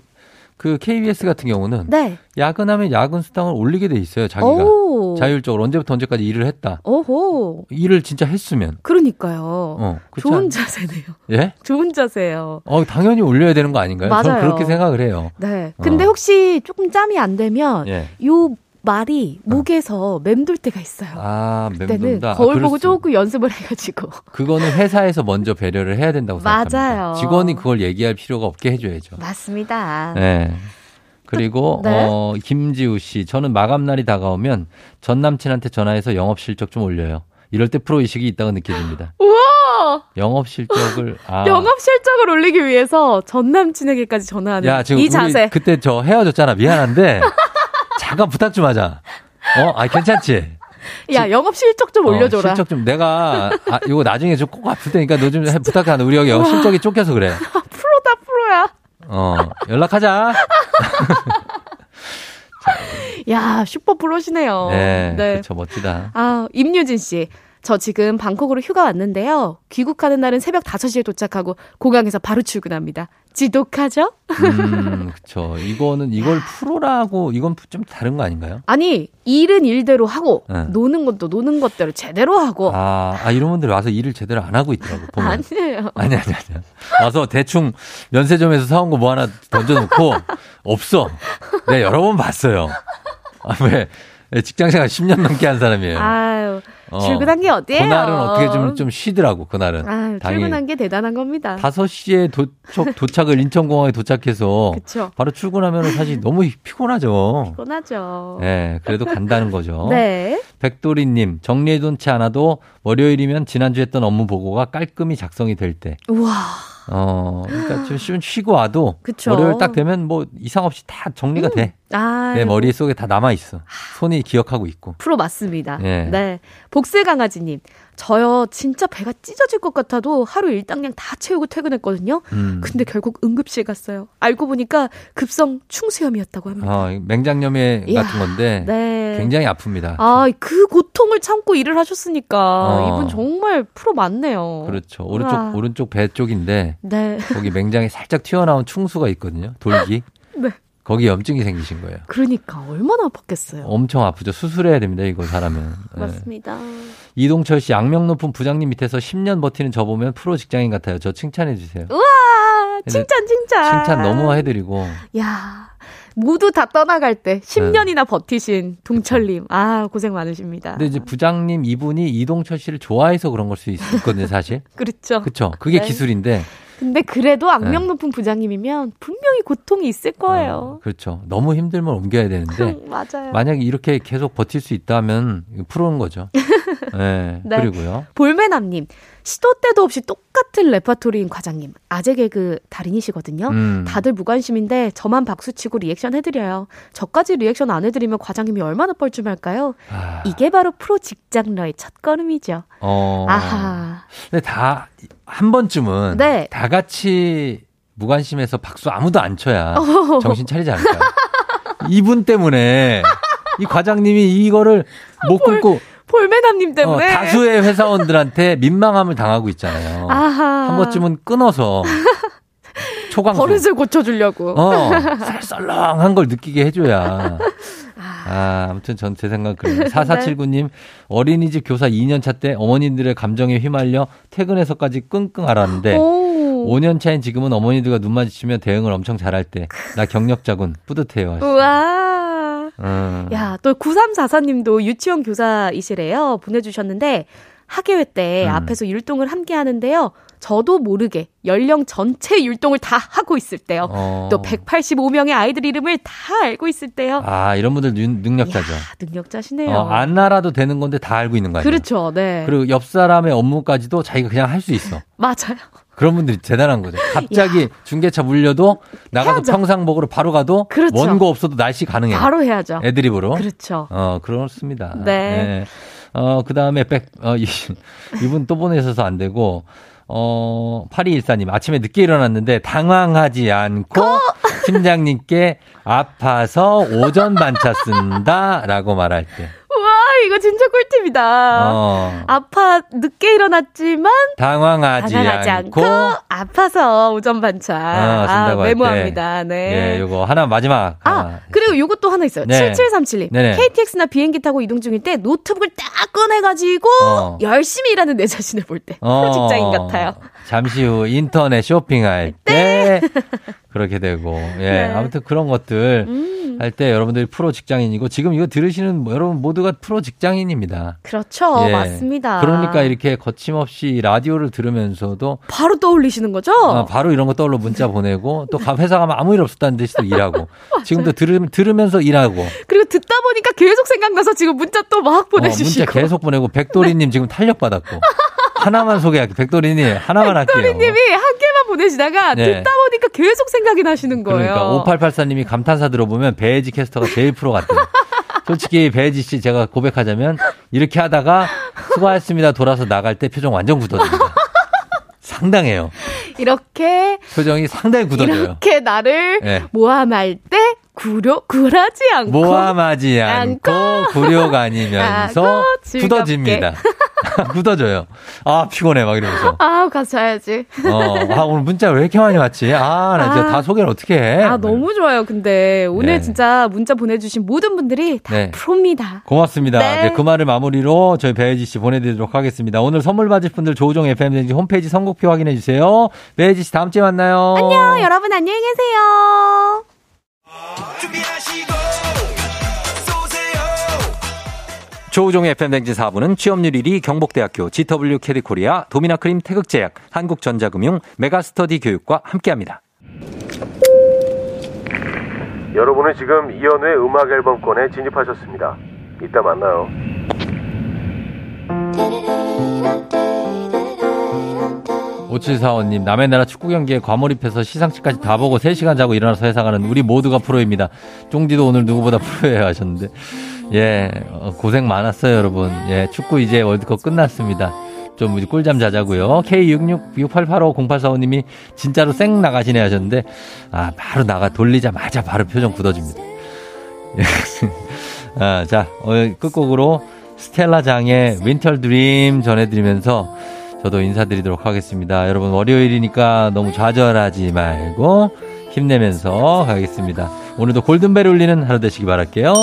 그 KBS 같은 경우는 네. 야근하면 야근 수당을 올리게 돼 있어요. 자기가 오. 자율적으로 언제부터 언제까지 일을 했다. 오호. 일을 진짜 했으면. 그러니까요. 어, 좋은 자세네요. 예? 좋은 자세예요. 어, 당연히 올려야 되는 거 아닌가요? 맞아요. 저는 그렇게 생각을 해요. 네. 근데 어. 혹시 조금 짬이 안 되면 예. 요 말이 목에서 맴돌 때가 있어요. 아, 맴돌다. 거울 아, 보고 조금 연습을 해가지고. 그거는 회사에서 먼저 배려를 해야 된다고 생각합니다. 맞아요. 직원이 그걸 얘기할 필요가 없게 해줘야죠. 맞습니다. 네. 그리고 네. 어 김지우 씨, 저는 마감 날이 다가오면 전 남친한테 전화해서 영업 실적 좀 올려요. 이럴 때 프로 의식이 있다고 느껴집니다. 우와! 영업 실적을 아. 영업 실적을 올리기 위해서 전 남친에게까지 전화하는 야, 지금 이 자세. 그때 저 헤어졌잖아. 미안한데 잠깐 부탁 좀 하자. 어, 아 괜찮지? 야, 영업 실적 좀 어, 올려줘라. 실적 좀 내가 아, 이거 나중에 좀 꼭 아플 테니까 너 좀 부탁하는 우리 여기 영업 실적이 쫓겨서 그래. 프로다 프로야. 어 연락하자. 야 슈퍼 프로시네요. 네, 네. 그렇죠 멋지다. 아 임유진 씨. 저 지금 방콕으로 휴가 왔는데요. 귀국하는 날은 새벽 5시에 도착하고 공항에서 바로 출근합니다. 지독하죠? 음, 그쵸. 이거는, 이걸 프로라고, 이건 좀 다른 거 아닌가요? 아니, 일은 일대로 하고, 네. 노는 것도 노는 것대로 제대로 하고. 아, 아, 이런 분들이 와서 일을 제대로 안 하고 있더라고, 보면. 아니에요. 아니, 아니, 아니. 와서 대충 면세점에서 사온 거 뭐 하나 던져놓고, 없어. 내가 여러 번 봤어요. 아, 왜? 직장 생활 10년 넘게 한 사람이에요. 아유. 어, 출근한 게 어때요? 그날은 어떻게 좀, 좀 쉬더라고, 그날은. 아, 출근한 게 대단한 겁니다. 5시에 도착, 도착을 인천공항에 도착해서. 그쵸. 바로 출근하면 사실 너무 피곤하죠. 피곤하죠. 네, 그래도 간다는 거죠. 네. 백도리님, 정리해둔지 않아도 월요일이면 지난주 했던 업무 보고가 깔끔히 작성이 될 때. 우와. 어, 그러니까 좀 쉬고 와도 그쵸. 월요일 딱 되면 뭐 이상 없이 다 정리가 음. 돼. 아, 내 머릿속에 다 남아 있어. 손이 기억하고 있고. 프로 맞습니다. 네. 네. 복슬 강아지님. 저요 진짜 배가 찢어질 것 같아도 하루 일당량 다 채우고 퇴근했거든요. 음. 근데 결국 응급실 갔어요. 알고 보니까 급성 충수염이었다고 합니다. 어, 맹장염에 이야, 같은 건데 네. 굉장히 아픕니다. 아, 그 고통을 참고 일을 하셨으니까 어. 이분 정말 프로 맞네요. 그렇죠. 오른쪽 와. 오른쪽 배 쪽인데 네. 거기 맹장에 살짝 튀어나온 충수가 있거든요. 돌기. 네. 거기 염증이 생기신 거예요. 그러니까 얼마나 아팠겠어요. 엄청 아프죠. 수술해야 됩니다. 이거 사람은. 네. 맞습니다. 이동철 씨 악명 높은 부장님 밑에서 10년 버티는 저 보면 프로 직장인 같아요. 저 칭찬해 주세요. 우와 칭찬 칭찬. 칭찬 너무 해드리고. 야 모두 다 떠나갈 때 10년이나 네. 버티신 동철님. 아 고생 많으십니다. 근데 이제 부장님 이분이 이동철 씨를 좋아해서 그런 걸 수 있거든요. 사실. 그렇죠. 그렇죠. 그게 네. 기술인데. 근데 그래도 악명 네. 높은 부장님이면 분명히 고통이 있을 거예요. 어, 그렇죠. 너무 힘들면 옮겨야 되는데 맞아요. 만약에 이렇게 계속 버틸 수 있다면 프로인 거죠. 네, 네. 그리고요. 볼메남님 시도 때도 없이 똑같은 레파토리인 과장님 아재 개그 달인이시거든요. 음. 다들 무관심인데 저만 박수치고 리액션 해드려요. 저까지 리액션 안 해드리면 과장님이 얼마나 뻘쭘할까요? 아. 이게 바로 프로 직장러의 첫 걸음이죠. 어. 아하. 근데 다 한 번쯤은 네. 다 같이 무관심해서 박수 아무도 안 쳐야 정신 차리지 않을까요? 이분 때문에 이 과장님이 이거를 못 끊고 볼메남님 때문에 어, 다수의 회사원들한테 민망함을 당하고 있잖아요. 아하. 한 번쯤은 끊어서 초강수 버릇을 고쳐주려고. 어, 썰렁한 걸 느끼게 해줘야. 아, 아무튼 전 제 생각 그래요. 4479님, 네. 어린이집 교사 2년 차 때 어머님들의 감정에 휘말려 퇴근해서까지 끙끙 앓았는데, 오. 5년 차인 지금은 어머니들과 눈 마주치면 대응을 엄청 잘할 때, 나 경력자군, 뿌듯해요. 우와. 음. 야, 또 9344님도 유치원 교사이시래요. 보내주셨는데, 학예회 때 음. 앞에서 율동을 함께 하는데요. 저도 모르게 연령 전체 율동을 다 하고 있을 때요. 어. 또 185명의 아이들 이름을 다 알고 있을 때요. 아, 이런 분들 능 력자죠. 이야, 능력자시네요. 어, 안 알아도 되는 건데 다 알고 있는 거 아니에요? 그렇죠. 네. 그리고 옆 사람의 업무까지도 자기가 그냥 할 수 있어. 맞아요. 그런 분들이 대단한 거죠. 갑자기 야. 중계차 물려도 나가서 해야죠. 평상복으로 바로 가도 그렇죠. 원고 없어도 날씨 가능해. 바로 해야죠. 애드립으로. 그렇죠. 어, 그렇습니다. 네. 네. 어, 그 다음에 백, 어, 이, 이분 또 보내셔서 안 되고, 어, 8214님, 아침에 늦게 일어났는데 당황하지 않고 팀장님께 아파서 오전 반차 쓴다 라고 말할 때. 이거 진짜 꿀팁이다. 어. 아파 늦게 일어났지만 당황하지, 당황하지 않고, 않고, 아파서 오전 반차. 어, 아, 메모합니다. 네. 예, 요거 하나 마지막. 아, 하나. 그리고 요것 도 하나 있어요. 네. 7737님. 네네. KTX나 비행기 타고 이동 중일 때 노트북을 딱 꺼내 가지고 어. 열심히 일하는 내 자신을 볼 때. 어. 직장인 같아요. 잠시 후 인터넷 쇼핑할 때. 네. 그렇게 되고. 예. 네. 아무튼 그런 것들. 음. 할때 여러분들이 프로 직장인이고 지금 이거 들으시는 뭐 여러분 모두가 프로 직장인입니다. 그렇죠. 예. 맞습니다. 그러니까 이렇게 거침없이 라디오를 들으면서도 바로 떠올리시는 거죠? 어, 바로 이런 거 떠올려 문자 보내고 또 회사 가면 아무 일 없었다는 듯이 또 일하고 지금도 들으, 들으면서 일하고 그리고 듣다 보니까 계속 생각나서 지금 문자 또 막 보내주시고 어, 문자 계속 보내고 백도리님 지금 탄력 받았고 하나만 소개할게요. 백도리님 하나만 할게요. 백도리님이 한 개만 보내시다가 네. 듣다 계속 생각이 나시는 거예요. 그러니까 5884님이 감탄사 들어보면 배지 캐스터가 제일 프로 같아요. 솔직히 배지 씨 제가 고백하자면 이렇게 하다가 수고하셨습니다 돌아서 나갈 때 표정 완전 굳어집니다. 상당해요. 이렇게 표정이 상당히 굳어져요. 이렇게 나를 네. 모함할 때 구려 굴하지 않고 모함하지 않고, 않고 굴욕 아니면서 굳어집니다. 굳어져요. 아, 피곤해, 막 이러면서. 아, 가서 자야지. 어, 아, 오늘 문자 왜 이렇게 많이 왔지? 아, 나 진짜 아, 다 소개를 어떻게 해? 아, 너무 좋아요. 근데 오늘 네. 진짜 문자 보내주신 모든 분들이 다 네. 프로입니다. 고맙습니다. 네. 네, 그 말을 마무리로 저희 배혜지 씨 보내드리도록 하겠습니다. 오늘 선물 받으실 분들 조우종 FM 홈페이지 선곡표 확인해 주세요. 배혜지 씨 다음 주에 만나요. 안녕, 여러분 안녕히 계세요. 조우종의 FM대행진 4부는 취업률 1위 경복대학교 GW 캐리코리아 도미나크림 태극제약 한국전자금융 메가스터디 교육과 함께합니다. 여러분은 지금 이연우의 음악 앨범권에 진입하셨습니다. 이따 만나요. 5745님, 남의 나라 축구 경기에 과몰입해서 시상식까지 다 보고 3시간 자고 일어나서 회사 가는 우리 모두가 프로입니다. 쫑디도 오늘 누구보다 프로예요 하셨는데. 예, 어, 고생 많았어요, 여러분. 예, 축구 이제 월드컵 끝났습니다. 좀 꿀잠 자자고요. K6668850845님이 진짜로 쌩 나가시네 하셨는데, 아, 바로 나가, 돌리자마자 바로 표정 굳어집니다. 아, 자, 어, 끝곡으로 스텔라 장의 Winter Dream 전해드리면서 저도 인사드리도록 하겠습니다. 여러분, 월요일이니까 너무 좌절하지 말고 힘내면서 가겠습니다. 오늘도 골든벨 울리는 하루 되시기 바랄게요.